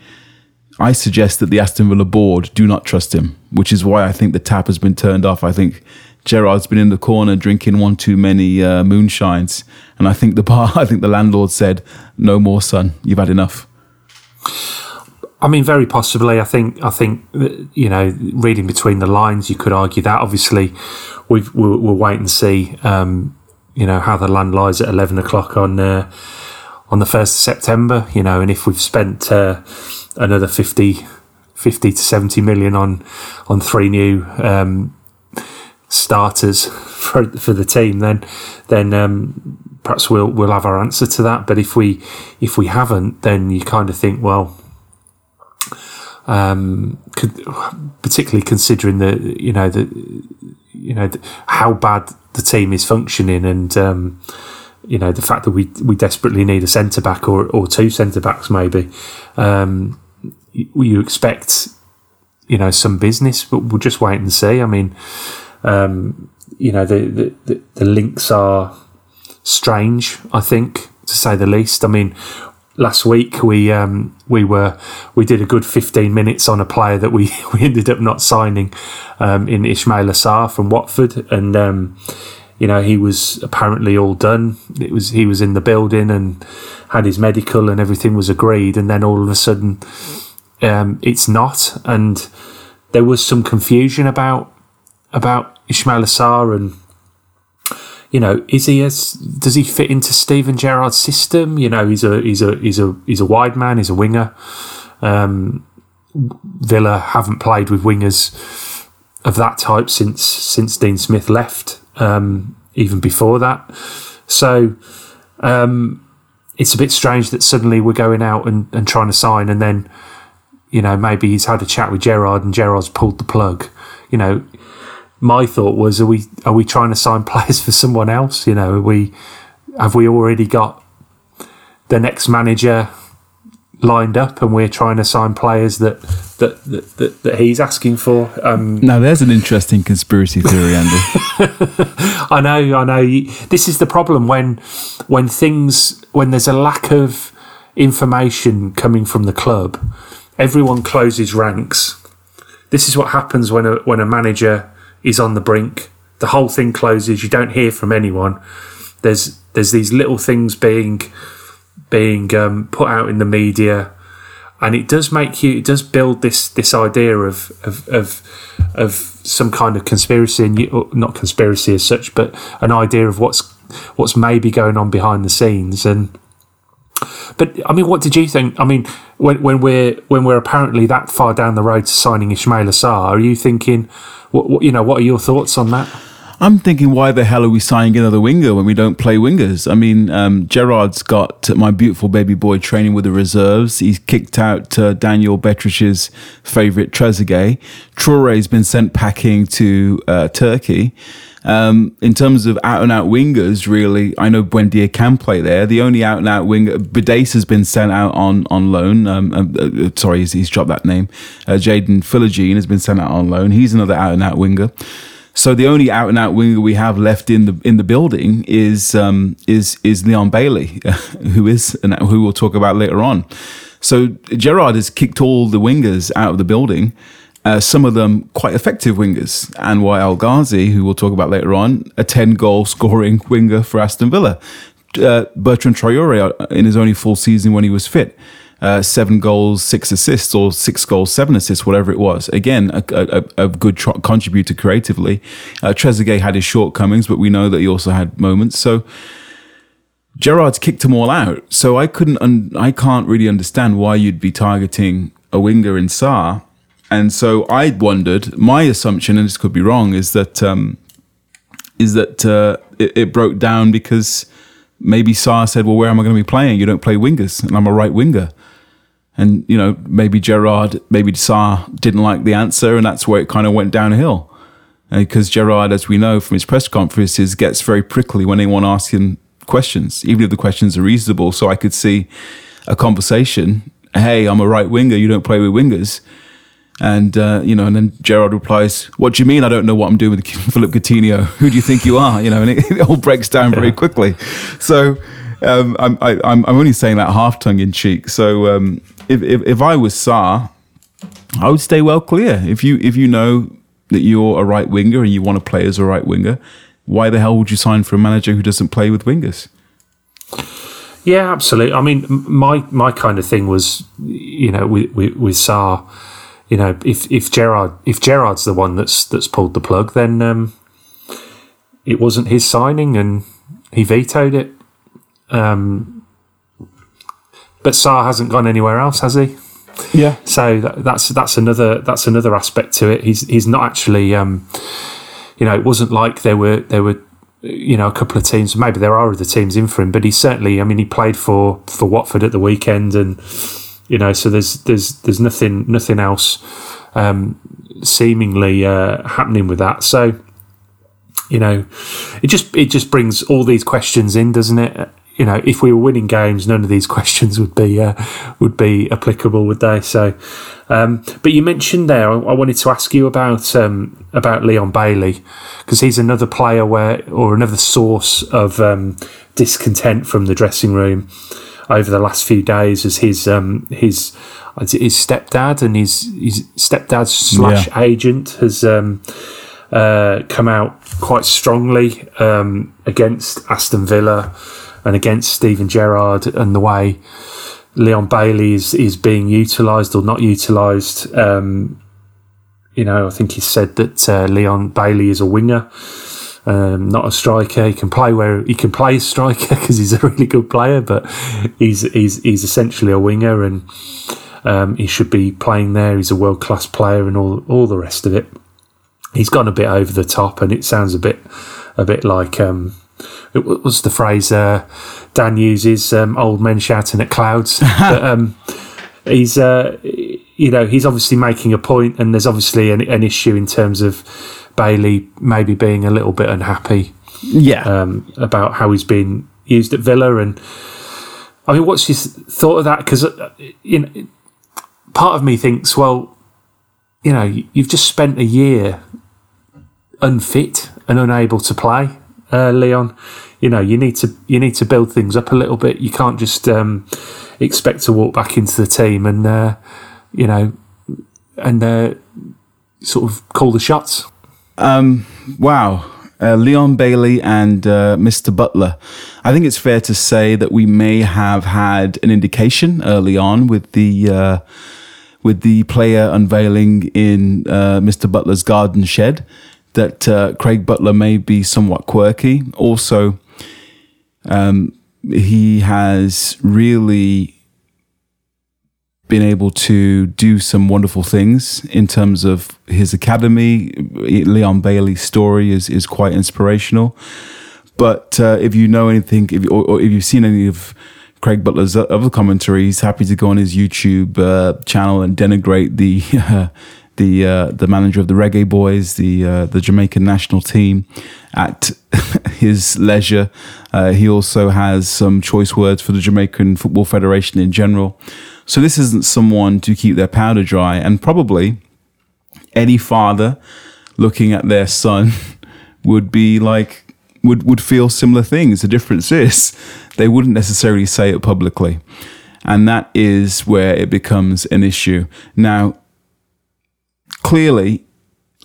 I suggest that the Aston Villa board do not trust him, which is why I think the tap has been turned off. I think Gerrard's been in the corner drinking one too many uh, moonshines, and I think the bar, I think the landlord said, "No more, son. You've had enough." I mean, very possibly. I think. I think you know, reading between the lines, you could argue that. Obviously, we've, we'll, we'll wait and see. Um, you know how the land lies at eleven o'clock on uh, on the first of September. You know, and if we've spent uh, another 50, 50 to seventy million on on three new um, starters for for the team, then then um, perhaps we'll we'll have our answer to that. But if we if we haven't, then you kind of think, well, um, could, particularly considering the you know the you know the, how bad the team is functioning and. Um, you know the fact that we we desperately need a centre back or, or two centre backs maybe um, you, you expect you know some business but we'll just wait and see I mean um, you know the, the the links are strange I think to say the least. I mean last week we um, we were we did a good 15 minutes on a player that we, we ended up not signing um, in Ismaila Sarr from Watford. And um, you know he was apparently all done. It was he was in the building and had his medical and everything was agreed. And then all of a sudden um, it's not. And there was some confusion about about Ismaila Sarr and you know, is he as does he fit into Steven Gerrard's system? You know, he's a he's a he's a he's a wide man, he's a winger. Um, Villa haven't played with wingers of that type since since Dean Smith left. Um, even before that, so um, it's a bit strange that suddenly we're going out and, and trying to sign, and then you know maybe he's had a chat with Gerrard and Gerrard's pulled the plug. You know, my thought was, are we are we trying to sign players for someone else? You know, are we have we already got the next manager lined up, and we're trying to sign players that that that, that, that he's asking for? Um, now, there's an interesting conspiracy theory, Andy. I know, I know. This is the problem when when things when there's a lack of information coming from the club, everyone closes ranks. This is what happens when a when a manager is on the brink. The whole thing closes. You don't hear from anyone. There's there's these little things being being um, put out in the media, and it does make you. It does build this this idea of of of, of some kind of conspiracy, and you, not conspiracy as such, but an idea of what's what's maybe going on behind the scenes and. But I mean, what did you think? I mean, when when we're when we're apparently that far down the road to signing Ismaila Sarr, are you thinking, what, what, you know, what are your thoughts on that? I'm thinking, why the hell are we signing another winger when we don't play wingers? I mean, um, Gerrard's got my beautiful baby boy training with the reserves. He's kicked out uh, Daniel Betrich's favourite Trezeguet. Traore's been sent packing to uh, Turkey. Um, in terms of out and out wingers, really, I know Buendia can play there. The only out and out winger, Bidace has been sent out on on loan. Um, um uh, sorry, he's, he's, dropped that name. Uh, Jaden Philogene has been sent out on loan. He's another out and out winger. So the only out and out winger we have left in the in the building is um, is is Leon Bailey, who is and who we'll talk about later on. So Gerrard has kicked all the wingers out of the building uh, some of them quite effective wingers. Anwar El Ghazi, who we'll talk about later on, a 10 goal scoring winger for Aston Villa. Uh, Bertrand Traore uh, in his only full season when he was fit. Uh, seven goals, six assists, or six goals, seven assists, whatever it was. Again, a, a, a good tr- contributor creatively. Uh, Trezeguet had his shortcomings, but we know that he also had moments. So Gerrard's kicked them all out. So I couldn't, un- I can't really understand why you'd be targeting a winger in Sarr and so I wondered. My assumption, and this could be wrong, is that um, is that uh, it, it, broke down because maybe Sarr said, "Well, where am I going to be playing? You don't play wingers, and I'm a right winger." And you know, maybe Gerrard, maybe Sarr didn't like the answer, and that's where it kind of went downhill. Because Gerrard, as we know from his press conferences, gets very prickly when anyone asks him questions, even if the questions are reasonable. So I could see a conversation. Hey, I'm a right winger. You don't play with wingers and uh, you know, and then Gerrard replies, "What do you mean? I don't know what I'm doing with Philippe Coutinho. Who do you think you are?" You know, and it, it all breaks down very quickly. So um, I'm, I, I'm I'm only saying that half tongue in cheek. So um, if, if if I was Sarr, I would stay well clear. If you if you know that you're a right winger and you want to play as a right winger, why the hell would you sign for a manager who doesn't play with wingers? Yeah, absolutely. I mean, my my kind of thing was, you know, with with, with Sarr, you know, if if Gerrard if Gerrard's the one that's that's pulled the plug, then um, it wasn't his signing, and he vetoed it. Um, but Sarr hasn't gone anywhere else, has he? Yeah. So that, that's that's another that's another aspect to it. He's he's not actually, um, you know, it wasn't like there were there were, you know, a couple of teams. Maybe there are other teams in for him, but he certainly. I mean, he played for for Watford at the weekend, and you know, so there's there's there's nothing nothing else um, seemingly uh, happening with that. So you know, it just it just brings all these questions in, doesn't it? You know, if we were winning games, none of these questions would be uh, would be applicable, would they? So, um, but you mentioned there, I, I wanted to ask you about um, about Leon Bailey because he's another player where or another source of um, discontent from the dressing room over the last few days as his um, his his stepdad and his his stepdad slash Yeah. agent has um, uh, come out quite strongly um, against Aston Villa and against Steven Gerrard and the way Leon Bailey is, is being utilised or not utilised. Um, you know, I think he said that uh, Leon Bailey is a winger, um, not a striker. He can play where he can play as striker because he's a really good player, but he's he's he's essentially a winger and um, he should be playing there. He's a world class player and all all the rest of it he's gone a bit over the top, and it sounds a bit, a bit like um, it was the phrase uh, Dan uses, um, "old men shouting at clouds." but, um, he's, uh, you know, he's obviously making a point, and there's obviously an, an issue in terms of Bailey maybe being a little bit unhappy Yeah. um, about how he's been used at Villa, and I mean, what's your thought of that? Because uh, you know, part of me thinks, well, you know, you- you've just spent a year unfit and unable to play, uh, Leon. You know, you need to you need to build things up a little bit. You can't just um, expect to walk back into the team and uh, you know and uh, sort of call the shots. Um, wow. Uh, Leon Bailey and uh, Mr. Butler. I think it's fair to say that we may have had an indication early on with the uh, with the player unveiling in uh, Mr. Butler's garden shed that uh, Craig Butler may be somewhat quirky. Also, um, he has really been able to do some wonderful things in terms of his academy. Leon Bailey's story is is quite inspirational. But uh, if you know anything, if or, or if you've seen any of Craig Butler's other commentary, he's happy to go on his YouTube uh, channel and denigrate the uh, the the manager of the Reggae Boys, the uh, the Jamaican national team, at his leisure. Uh, he also has some choice words for the Jamaican Football Federation in general. So this isn't someone to keep their powder dry, and probably any father looking at their son would be like would would feel similar things. The difference is they wouldn't necessarily say it publicly, and that is where it becomes an issue. Now, clearly,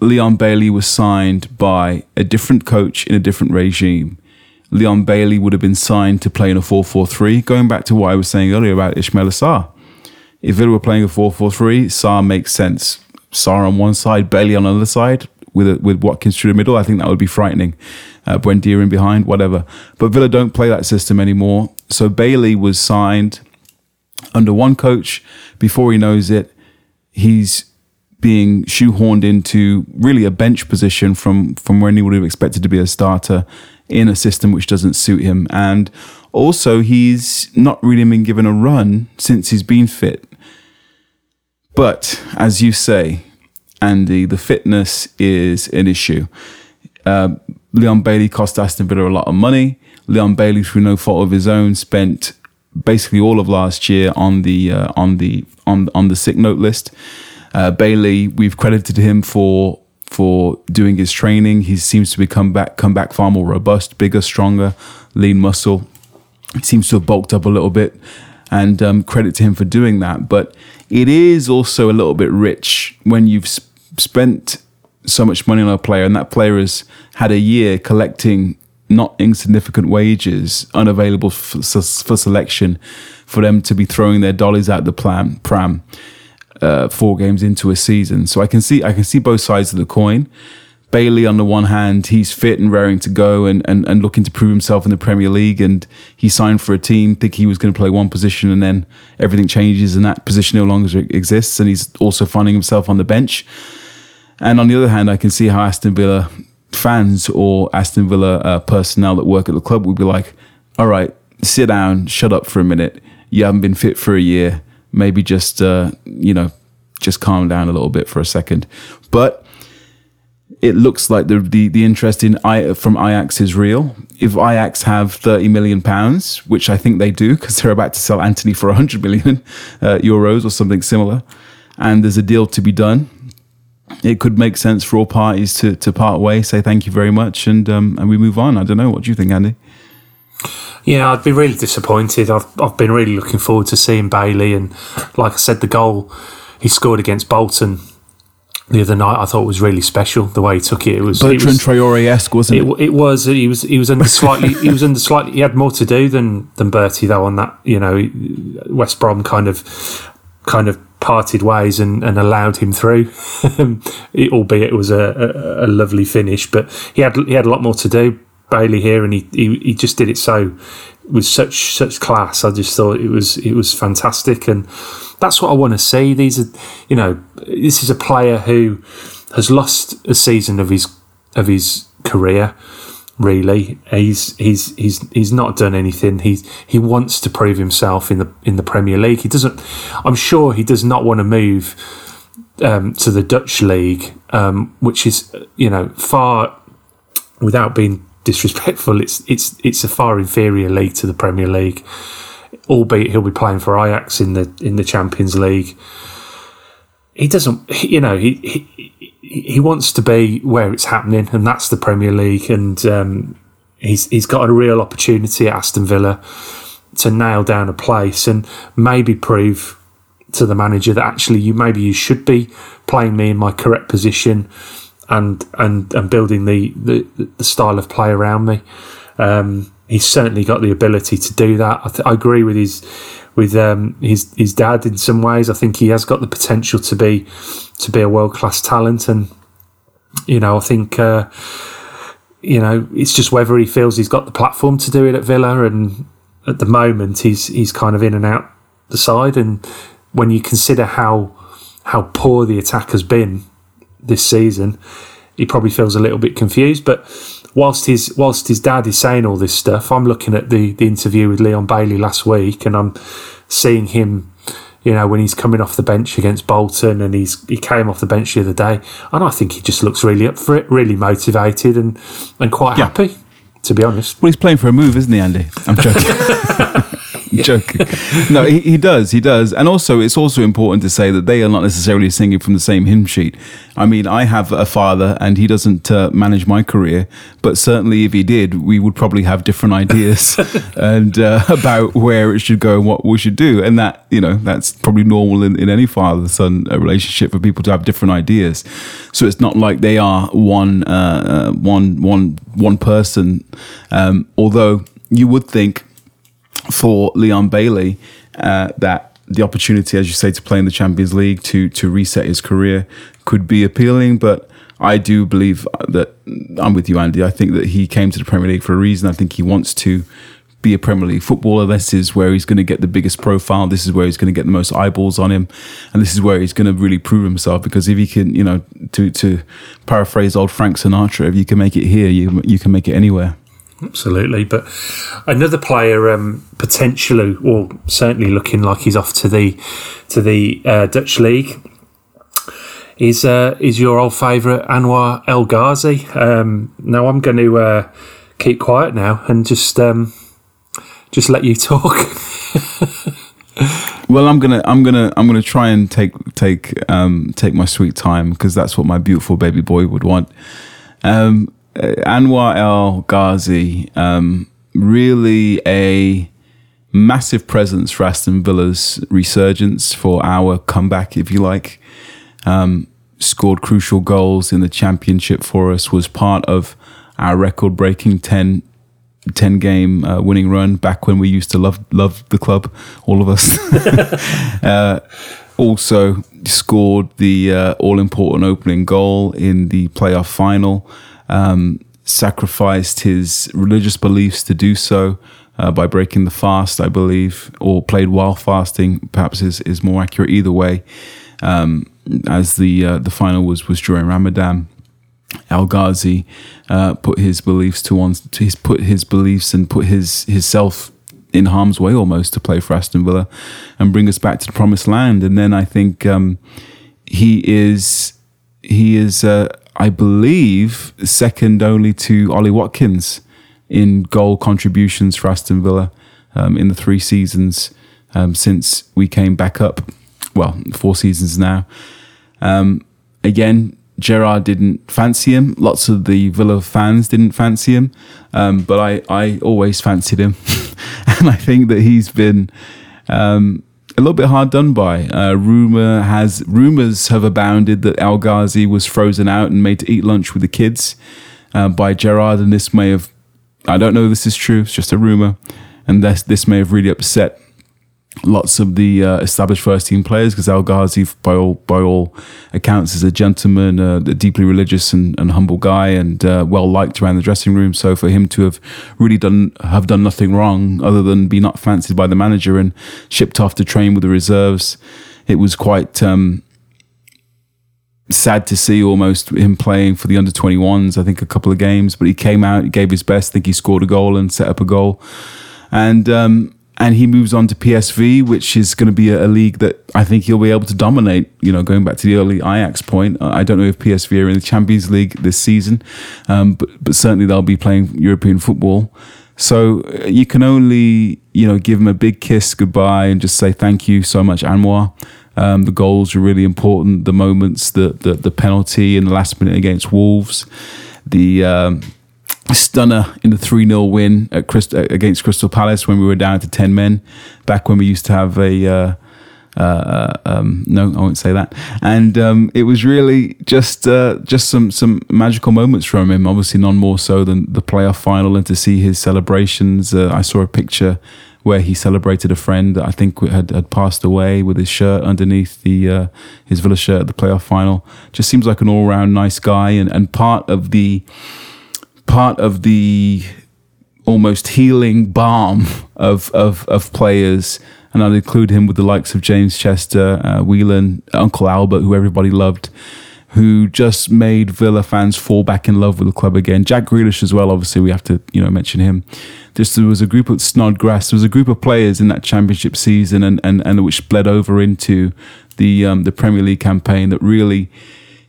Leon Bailey was signed by a different coach in a different regime. Leon Bailey would have been signed to play in a 4 4 3, going back to what I was saying earlier about Ismaila Sarr. If Villa were playing a 4 4 3, Sarr makes sense. Sarr on one side, Bailey on the other side, with a, with Watkins through the middle, I think that would be frightening. Uh, Buendia in behind, whatever. But Villa don't play that system anymore. So Bailey was signed under one coach. Before he knows it, he's being shoehorned into really a bench position from from when he would have expected to be a starter in a system which doesn't suit him. And also, he's not really been given a run since he's been fit. But as you say, Andy, the fitness is an issue. Uh, Leon Bailey cost Aston Villa a lot of money. Leon Bailey, through no fault of his own, spent basically all of last year on the uh, on the on on the sick note list. Uh, Bailey, we've credited him for for doing his training. He seems to become back come back far more robust, bigger, stronger, lean muscle. Seems to have bulked up a little bit, and um, credit to him for doing that. But it is also a little bit rich when you've sp- spent so much money on a player, and that player has had a year collecting not insignificant wages, unavailable for, for selection, for them to be throwing their dollies out the plan, pram uh, four games into a season. So I can see I can see both sides of the coin. Bailey, on the one hand, he's fit and raring to go and, and, and looking to prove himself in the Premier League. And he signed for a team, think he was going to play one position, and then everything changes and that position no longer exists. And he's also finding himself on the bench. And on the other hand, I can see how Aston Villa fans or Aston Villa uh, personnel that work at the club would be like, all right, sit down, shut up for a minute. You haven't been fit for a year. Maybe just, uh, you know, just calm down a little bit for a second. But it looks like the the, the interest in I, from Ajax is real. If Ajax have thirty million pounds, which I think they do, because they're about to sell Antony for hundred million uh, euros or something similar, and there's a deal to be done, it could make sense for all parties to to part way, say thank you very much, and um, and we move on. I don't know. What do you think, Andy? Yeah, I'd be really disappointed. I've I've been really looking forward to seeing Bailey, and like I said, the goal he scored against Bolton the other night I thought was really special. The way he took it, it was Bertrand Traore esque, wasn't it? it? It was. He was. He was under slightly. he was under slightly. He had more to do than than Bertie though. On that, you know, West Brom kind of kind of parted ways and, and allowed him through, it, albeit it was a, a, a, lovely finish. But he had he had a lot more to do. Bailey here, and he, he, he just did it so with such such class. I just thought it was it was fantastic, and that's what I want to see. These are, you know, this is a player who has lost a season of his of his career. Really, he's he's he's he's not done anything. He he wants to prove himself in the in the Premier League. He doesn't. I'm sure he does not want to move um, to the Dutch league, um, which is you know far without being disrespectful, it's it's it's a far inferior league to the Premier League. Albeit he'll be playing for Ajax in the in the Champions League. He doesn't, you know, he he he wants to be where it's happening, and that's the Premier League. And um, he's he's got a real opportunity at Aston Villa to nail down a place and maybe prove to the manager that actually you maybe you should be playing me in my correct position and and and building the the, the style of play around me. Um, he's certainly got the ability to do that. I, th- I agree with his with um, his his dad in some ways. I think he has got the potential to be to be a world class talent, and you know I think. Uh, you know, it's just whether he feels he's got the platform to do it at Villa, and at the moment he's he's kind of in and out the side. And when you consider how how poor the attack has been this season, he probably feels a little bit confused. But whilst his whilst his dad is saying all this stuff, I'm looking at the the interview with Leon Bailey last week, and I'm seeing him. You know, when he's coming off the bench against Bolton, and he's he came off the bench the other day, and I think he just looks really up for it, really motivated, and and quite yeah. happy. To be honest, well, he's playing for a move, isn't he, Andy? I'm joking. joking. No, he, he does. He does. And also, it's also important to say that they are not necessarily singing from the same hymn sheet. I mean, I have a father and he doesn't uh, manage my career, but certainly if he did, we would probably have different ideas and uh, about where it should go and what we should do. And that, you know, that's probably normal in, in any father son uh, relationship for people to have different ideas. So it's not like they are one, uh, uh one, one, one person. Um, although you would think for Leon Bailey uh, that the opportunity, as you say, to play in the Champions League to to reset his career could be appealing. But I do believe that I'm with you, Andy. I think that he came to the Premier League for a reason. I think he wants to be a Premier League footballer. This is where he's going to get the biggest profile. This is where he's going to get the most eyeballs on him, and this is where he's going to really prove himself. Because if he can, you know, to to paraphrase old Frank Sinatra, if you can make it here, you you can make it anywhere. Absolutely, but another player um, potentially, or certainly looking like he's off to the to the uh, Dutch league, is uh, is your old favourite Anwar El Ghazi. Um, now I'm going to uh, keep quiet now and just um, just let you talk. well, I'm gonna I'm gonna I'm gonna try and take take um, take my sweet time because that's what my beautiful baby boy would want. Um, Anwar El Ghazi, um, really a massive presence for Aston Villa's resurgence, for our comeback, if you like. Um, scored crucial goals in the championship for us, was part of our record breaking 10, 10 game uh, winning run back when we used to love love the club, all of us. uh, also scored the uh, all important opening goal in the playoff final. Um, sacrificed his religious beliefs to do so uh, by breaking the fast, I believe, or played while fasting. Perhaps is is more accurate either way. Um, as the uh, the final was was during Ramadan. El Ghazi uh, put his beliefs to one, to his put his beliefs and put his his self in harm's way almost to play for Aston Villa and bring us back to the promised land. And then I think um, he is he is uh, I believe second only to Ollie Watkins in goal contributions for Aston Villa um, in the three seasons um, since we came back up. Well, four seasons now. Um, again, Gerrard didn't fancy him. Lots of the Villa fans didn't fancy him, um, but I, I always fancied him, and I think that he's been um, a little bit hard done by. Uh, rumor has rumors have abounded that El Ghazi was frozen out and made to eat lunch with the kids uh, by Gerrard, and this may have I don't know this is true. It's just a rumor, and this this may have really upset lots of the uh, established first team players because El Ghazi, by all by all accounts, is a gentleman, uh, a deeply religious and, and humble guy, and uh, well liked around the dressing room. So for him to have really done have done nothing wrong other than be not fancied by the manager and shipped off to train with the reserves, it was quite. Um, sad to see almost him playing for the under 21s i think a couple of games but he came out he gave his best i think he scored a goal and set up a goal and um, and he moves on to PSV, which is going to be a, a, league that I think he'll be able to dominate. You know, going back to the early Ajax point, I don't know if PSV are in the Champions League this season, um, but but certainly they'll be playing European football. So uh, you can only you know give him a big kiss goodbye and just say thank you so much, Anwar. Um, the goals are really important. The moments, the the, the penalty in the last minute against Wolves, the um, stunner in the 3 0 win at Christ- against Crystal Palace when we were down to 10 men, back when we used to have a. Uh, uh, um, no, I won't say that. And um, it was really just uh, just some some magical moments from him. Obviously, none more so than the playoff final, and to see his celebrations. Uh, I saw a picture where he celebrated a friend that I think had, had passed away with his shirt underneath the uh, his Villa shirt at the playoff final. Just seems like an all round nice guy, and and part of the part of the almost healing balm of, of, of players. And I'd include him with the likes of James Chester, uh, Whelan, Uncle Albert, who everybody loved, who just made Villa fans fall back in love with the club again. Jack Grealish as well, obviously, we have to you know mention him. Just there was a group of Snodgrass, there was a group of players in that championship season and, and, and which bled over into the um, the Premier League campaign that really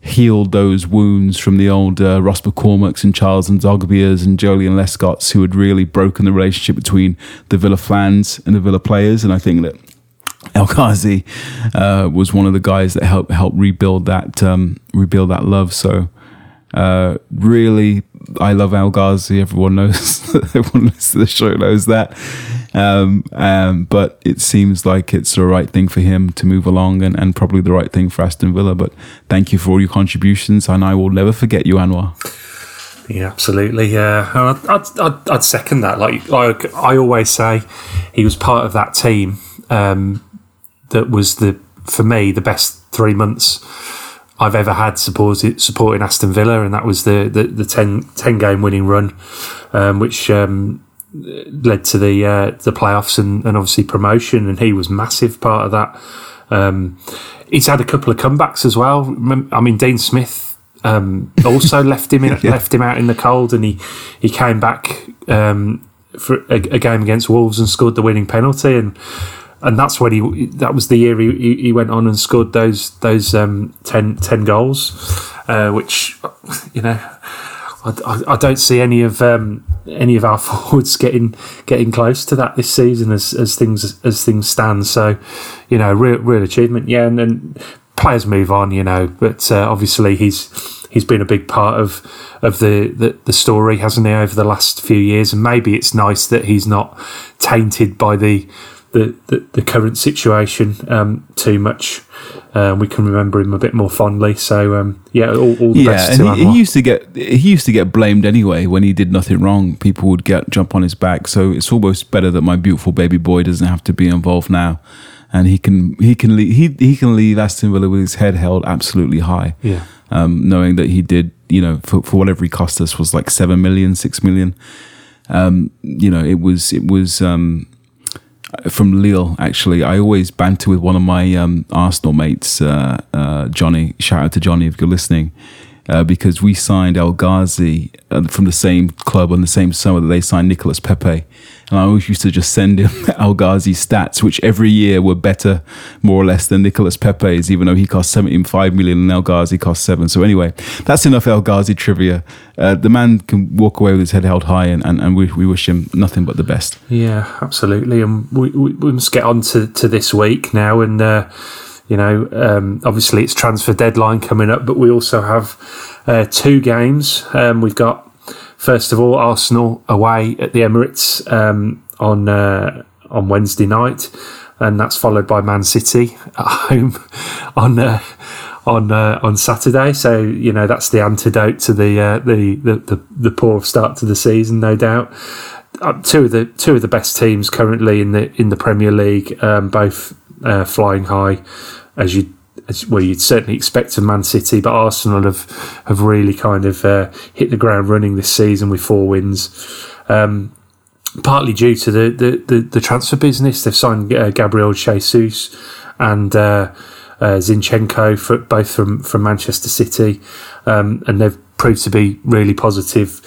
healed those wounds from the old uh, Ross McCormacks and Charles and N'Zogbias and Joleon Lescott's who had really broken the relationship between the Villa fans and the Villa players. And I think that El Ghazi uh, was one of the guys that helped help rebuild that um, rebuild that love. So uh, really, I love El Ghazi. Everyone knows. everyone to the show knows that. Um, um, but it seems like it's the right thing for him to move along, and, and probably the right thing for Aston Villa. But thank you for all your contributions, and I will never forget you, Anwar. Yeah, absolutely. Yeah, I'd, I'd, I'd, I'd, second that. Like, like I always say, he was part of that team um, that was the for me the best three months I've ever had supported, supporting Aston Villa, and that was the the, the 10, 10 game winning run, um, which um, led to the uh, the playoffs and, and obviously promotion. And he was massive part of that. Um, he's had a couple of comebacks as well. I mean, Dean Smith um, also left him in, yeah. left him out in the cold, and he he came back um, for a, a, game against Wolves and scored the winning penalty and and that's when he that was the year he, he went on and scored those those um, 10, 10 goals, uh, which you know I, I, don't see any of um, any of our forwards getting getting close to that this season as, as things as things stand. So you know, real real achievement. Yeah, and then players move on, you know, but uh, obviously he's he's been a big part of of the, the, the story, hasn't he, over the last few years? And maybe it's nice that he's not tainted by the the, the, the current situation um, too much. Um, we can remember him a bit more fondly. So um, yeah, all, all the yeah, best and to he, he used to get he used to get blamed anyway when he did nothing wrong. People would get jump on his back. So it's almost better that my beautiful baby boy doesn't have to be involved now, and he can he can leave, he he can leave Aston Villa with his head held absolutely high. Yeah. um, knowing that he did you know for, for whatever he cost us was like seven million, six million. Um, you know, it was it was. Um, from Lille, actually, I always banter with one of my um, Arsenal mates, uh, uh, Johnny. Shout out to Johnny if you're listening, uh, because we signed El Ghazi uh, from the same club on the same summer that they signed Nicolas Pepe, and I always used to just send him Ghazi stats, which every year were better, more or less, than Nicolas Pepe's, even though he cost 75 million and El Ghazi cost seven. So anyway, that's enough El Ghazi trivia. Uh, the man can walk away with his head held high, and, and, and we, we wish him nothing but the best. Yeah, absolutely. And we, we, we must get on to, to this week now. And, uh, you know, um, obviously it's transfer deadline coming up, but we also have uh, two games. Um, we've got, first of all, Arsenal away at the Emirates um, on uh, on Wednesday night. And that's followed by Man City at home on uh, on uh, on Saturday. So you know that's the antidote to the, uh, the, the the the poor start to the season, no doubt. Uh, two of the two of the best teams currently in the in the Premier League, um, both uh, flying high, as you well you'd certainly expect of Man City, but Arsenal have have really kind of uh, hit the ground running this season with four wins. Um, partly due to the, the, the, the transfer business. They've signed uh, Gabriel Jesus and uh, uh, Zinchenko, for, both from, from Manchester City, um, and they've proved to be really positive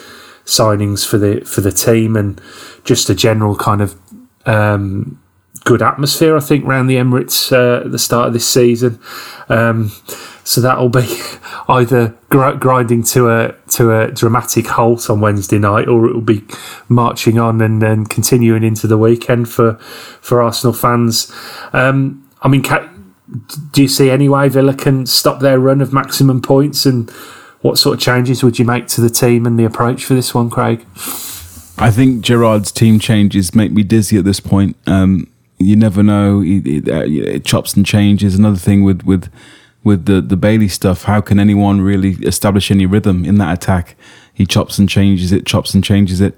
signings for the for the team and just a general kind of um, good atmosphere. I think around the Emirates uh, at the start of this season. Um, so that'll be either gr- grinding to a to a dramatic halt on Wednesday night, or it will be marching on and then continuing into the weekend for for Arsenal fans. Um, I mean, ca- do you see any way Villa can stop their run of maximum points? And what sort of changes would you make to the team and the approach for this one, Craig? I think Gerrard's team changes make me dizzy at this point. Um, you never know. It, it, uh, it chops and changes. Another thing with with with the the Bailey stuff. How can anyone really establish any rhythm in that attack? He chops and changes it, chops and changes it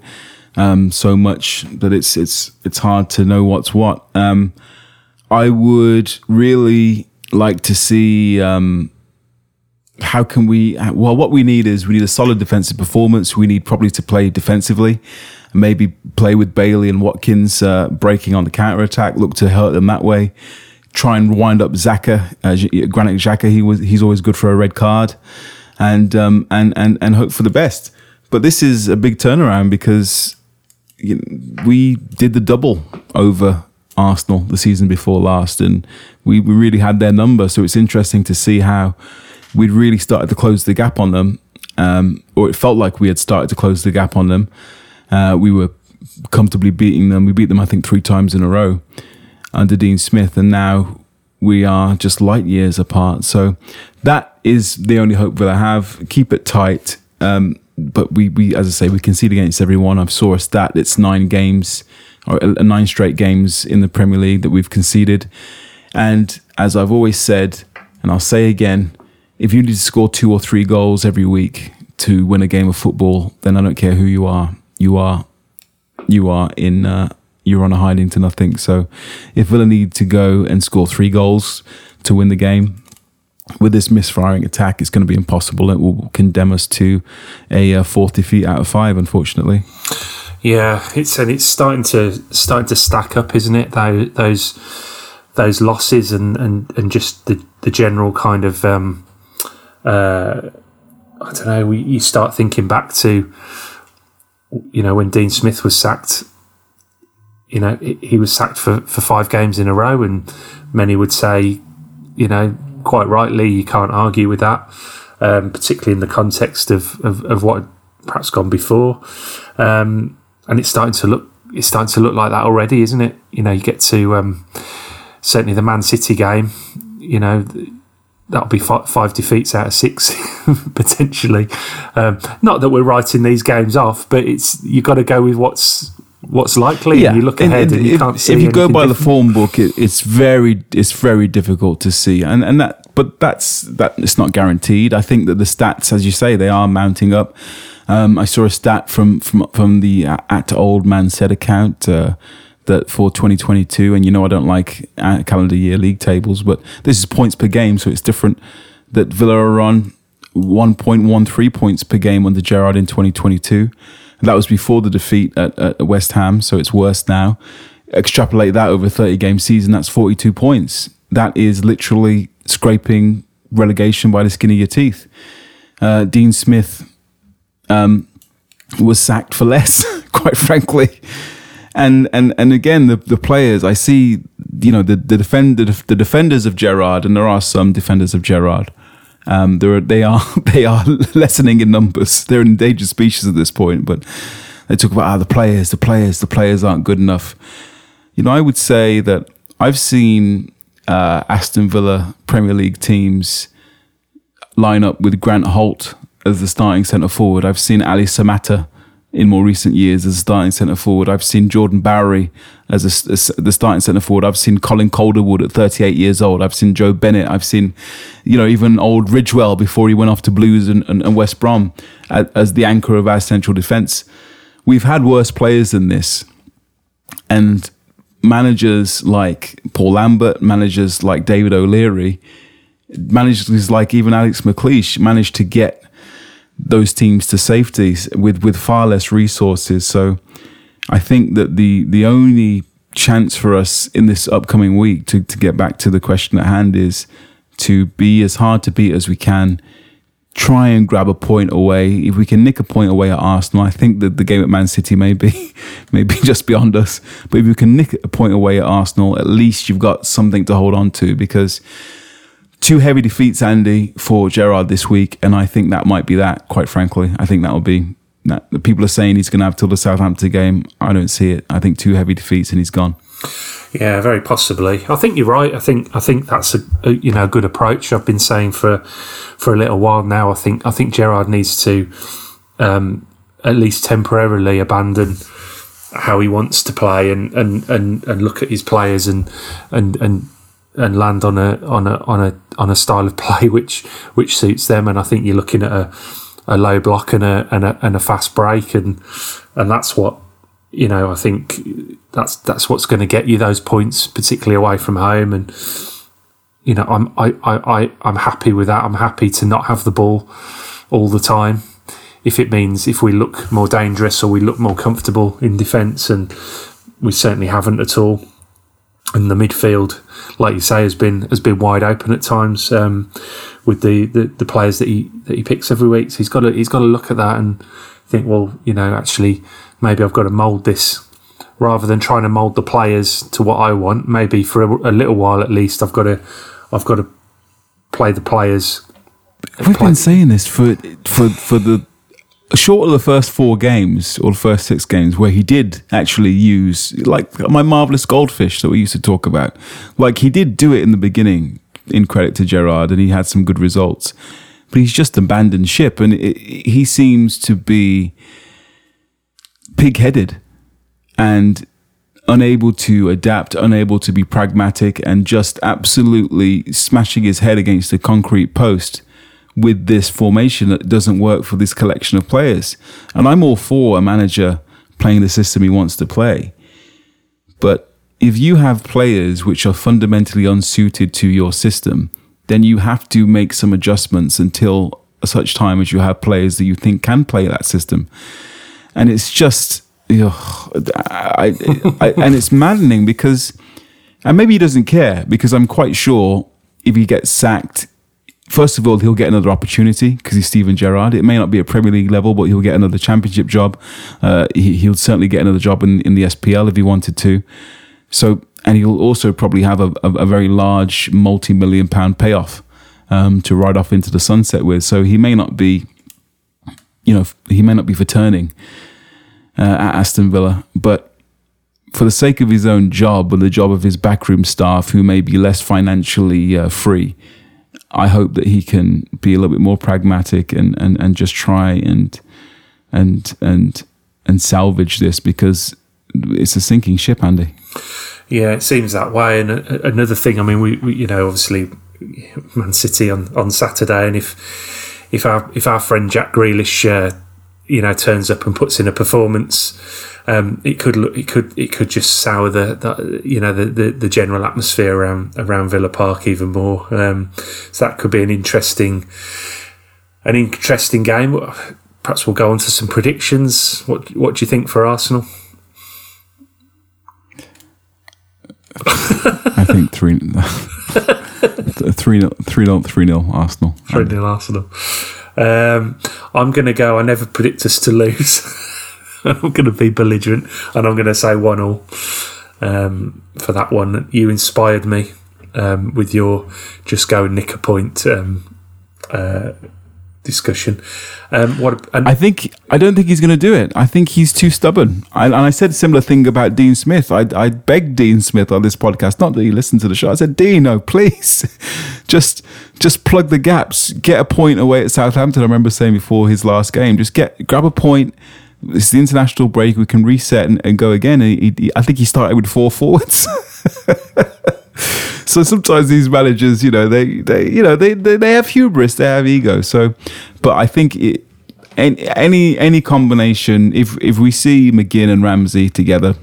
um, so much that it's it's it's hard to know what's what. Um, I would really like to see. Um, how can we well what we need is we need a solid defensive performance we need probably to play defensively maybe play with bailey and watkins uh, breaking on the counter attack look to hurt them that way try and wind up Zaka, uh, Xhaka. He was he's always good for a red card, and um, and and and hope for the best. But this is a big turnaround because you know, we did the double over Arsenal the season before last, and we, we really had their number. So it's interesting to see how we'd really started to close the gap on them, um, or it felt like we had started to close the gap on them. Uh, we were comfortably beating them. We beat them, I think, three times in a row under Dean Smith, and now we are just light years apart. So that is the only hope that I have. Keep it tight. Um, but we, we, as I say, we concede against everyone. I saw a stat. It's nine games or uh, nine straight games in the Premier League that we've conceded. And as I've always said, and I'll say again, if you need to score two or three goals every week to win a game of football, then I don't care who you are. You are, you are in. Uh, you're on a hiding to nothing. So, if Villa need to go and score three goals to win the game, with this misfiring attack, it's going to be impossible. It will condemn us to a uh, fourth defeat out of five, unfortunately. Yeah, it's and it's starting to starting to stack up, isn't it? Those those, those losses and, and, and just the, the general kind of um, uh, I don't know. We, you start thinking back to you know when Dean Smith was sacked. You know he was sacked for, for five games in a row, and many would say, you know, quite rightly, you can't argue with that, um, particularly in the context of, of, of what had perhaps gone before. Um, and it's starting to look it's starting to look like that already, isn't it? You know, you get to um, certainly the Man City game. You know, that'll be five, five defeats out of six potentially. Um, not that we're writing these games off, but it's you've got to go with what's what's likely. And you look ahead and, and you if, can't see. If you go by different. the form book, it, it's very it's very difficult to see, and and that but that's that it's not guaranteed. I think that the stats, as you say, they are mounting up. Um, I saw a stat from from from the uh, at old man said account. Uh, that for 2022, and you know I don't like uh, calendar year league tables, but this is points per game, so it's different. That Villa are on 1.13 points per game under Gerrard in 2022. And that was before the defeat at, at West Ham, so it's worse now. Extrapolate that over a 30 game season, that's 42 points. That is literally scraping relegation by the skin of your teeth. Uh, Dean Smith um, was sacked for less, quite frankly and and and again the the players I see you know the the defend the, the defenders of Gerrard and there are some defenders of Gerrard. Um there they are they are lessening in numbers. They're an endangered species at this point but they talk about ah the players the players the players aren't good enough. You know I would say that I've seen uh, Aston Villa Premier League teams line up with Grant Holt as the starting centre forward. I've seen Ally Samatta in more recent years as a starting centre forward. I've seen Jordan Bowery as, a, as the starting centre forward. I've seen Colin Calderwood at 38 years old. I've seen Joe Bennett. I've seen, you know, even old Ridgewell before he went off to Blues and, and, and West Brom as, as the anchor of our central defence. We've had worse players than this. And managers like Paul Lambert, managers like David O'Leary, managers like even Alex McLeish managed to get those teams to safety with with far less resources. So I think that the the only chance for us in this upcoming week to, to get back to the question at hand is to be as hard to beat as we can. Try and grab a point away. If we can nick a point away at Arsenal, I think that the game at Man City may be, may be just beyond us. But if you can nick a point away at Arsenal, at least you've got something to hold on to because two heavy defeats, Andy, for Gerrard this week, and I think that might be that. Quite frankly, I think that will be that. People are saying he's going to have till the Southampton game. I don't see it. I think two heavy defeats and he's gone. Yeah, very possibly. I think you're right. I think I think that's a, a, you know a good approach. I've been saying for for a little while now. I think I think Gerrard needs to um, at least temporarily abandon how he wants to play and, and, and, and look at his players and and and and land on a on a on a on a style of play which which suits them. And I think you're looking at a, a low block and a, and a and a fast break, and and that's what you know. I think that's that's what's going to get you those points, particularly away from home. And you know, I'm I, I, I I'm happy with that. I'm happy to not have the ball all the time. If it means if we look more dangerous or we look more comfortable in defence, and we certainly haven't at all and the midfield, like you say, has been has been wide open at times um, with the, the, the players that he that he picks every week. So he's got to he's got to look at that and think, well, you know, actually, maybe I've got to mould this rather than trying to mould the players to what I want. Maybe for a, a, little while at least, I've got to I've got to play the players. We've play. been saying this for for for the short of the first four games or the first six games where he did actually use like my marvelous goldfish that we used to talk about. Like he did do it in the beginning in credit to Gerrard and he had some good results. But he's just abandoned ship and it, he seems to be pig-headed and unable to adapt unable to be pragmatic and just absolutely smashing his head against a concrete post with this formation that doesn't work for this collection of players. And I'm all for a manager playing the system he wants to play. But if you have players which are fundamentally unsuited to your system, then you have to make some adjustments until such time as you have players that you think can play that system. And it's just, know, I, I, and it's maddening because, and maybe he doesn't care because I'm quite sure if he gets sacked first of all, he'll get another opportunity because he's Steven Gerrard. It may not be a Premier League level, but he'll get another Championship job. Uh, he, will certainly get another job in, in the SPL if he wanted to. So, and he'll also probably have a, a, a very large multi-million pound payoff um, to ride off into the sunset with. So he may not be, you know, he may not be for turning uh, at Aston Villa, but for the sake of his own job and the job of his backroom staff, who may be less financially uh, free, I hope that he can be a little bit more pragmatic and, and, and just try and and and and salvage this because it's a sinking ship, Andy. Yeah, it seems that way. And another thing, I mean, we, we you know obviously Man City on, on Saturday, and if if our if our friend Jack Grealish, uh, you know, turns up and puts in a performance, um, it could look it could it could just sour the, the you know the, the, the general atmosphere around around Villa Park even more. Um, so that could be an interesting an interesting game. Perhaps we'll go on to some predictions. What what do you think for Arsenal? I think three, three, three, nil, three nil Arsenal. Three nil Arsenal. Um, I'm going to go. I never predict us to lose. I'm going to be belligerent, and I'm going to say one all um, for that one. You inspired me um, with your just go and nick a point um, uh, discussion. Um, what and I think I don't think he's going to do it. I think he's too stubborn. I, and I said a similar thing about Dean Smith. I, I begged Dean Smith on this podcast not that he listened to the show. I said, Dean, no, please, just just plug the gaps. Get a point away at Southampton. I remember saying before his last game, just get grab a point. It's the international break. We can reset and, and go again. And he, he, I think he started with four forwards. so sometimes these managers, you know, they, they you know, they, they, they have hubris, they have ego. So, but I think it, any any combination, if if we see McGinn and Ramsey together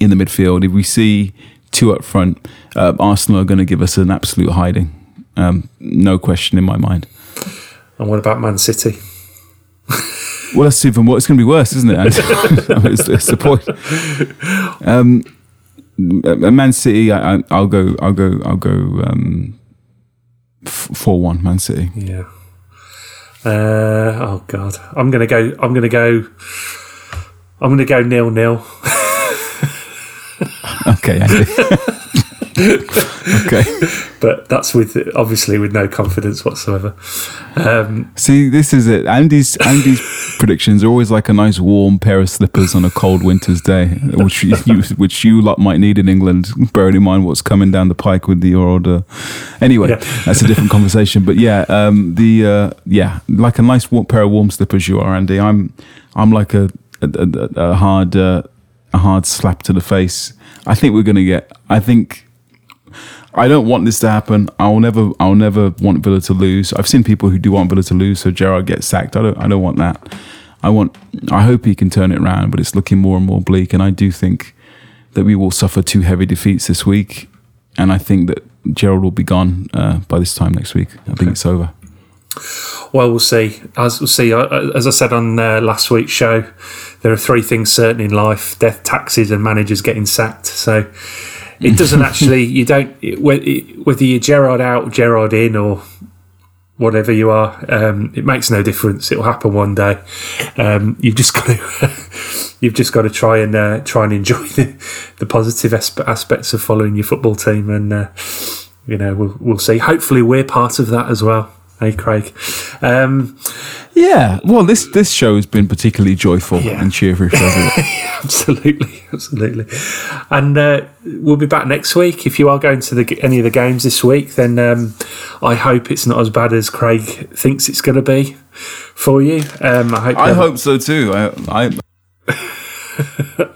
in the midfield, if we see two up front, uh, Arsenal are going to give us an absolute hiding. Um, no question in my mind. And what about Man City? well, that's even what it's going to be worse, isn't it? it's, it's the point. Um, Man City, I, will go, I'll go, I'll go um, four one Man City. Yeah. Uh, oh God, I'm gonna go. I'm gonna go. I'm gonna go nil nil. okay. okay. But that's with obviously with no confidence whatsoever. Um, See, this is it. Andy's Andy's predictions are always like a nice warm pair of slippers on a cold winter's day, which you, which you lot might need in England. Bearing in mind what's coming down the pike with the order. Anyway, yeah. that's a different conversation. But yeah, um, the uh, yeah, like a nice warm, pair of warm slippers you are, Andy. I'm I'm like a a, a, a hard uh, a hard slap to the face. I think we're going to get. I think I don't want this to happen. I'll never, I'll never want Villa to lose. I've seen people who do want Villa to lose, so Gerrard gets sacked. I don't, I don't want that. I want, I hope he can turn it around, but it's looking more and more bleak. And I do think that we will suffer two heavy defeats this week, and I think that Gerrard will be gone uh, by this time next week. I think it's over. Well, we'll see. As we'll see, as I said on uh, last week's show, there are three things certain in life: death, taxes, and managers getting sacked. So it doesn't actually. You don't whether you're Gerrard out, Gerrard in, or whatever you are. Um, it makes no difference. It'll happen one day. Um, you've just got to. you've just got to try and uh, try and enjoy the, the positive aspects of following your football team, and uh, you know we'll we'll see. Hopefully, we're part of that as well. Hey, Craig. Um, yeah, well, this this show has been particularly joyful yeah. and cheerful for everyone. absolutely, absolutely. And uh, we'll be back next week. If you are going to the, any of the games this week, then um, I hope it's not as bad as Craig thinks it's going to be for you. Um, I hope. I hope so too. I. I...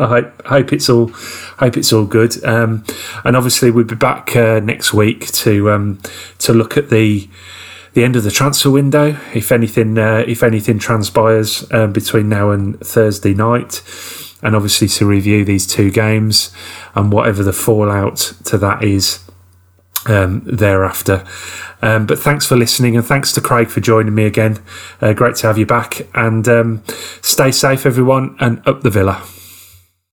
I hope, hope, it's all hope it's all good. Um, and obviously, we'll be back uh, next week to um, to look at the the end of the transfer window. If anything, uh, if anything transpires um, between now and Thursday night, and obviously to review these two games and whatever the fallout to that is um, thereafter. Um, but thanks for listening, and thanks to Craig for joining me again. Uh, great to have you back, and um, stay safe, everyone, and up the villa.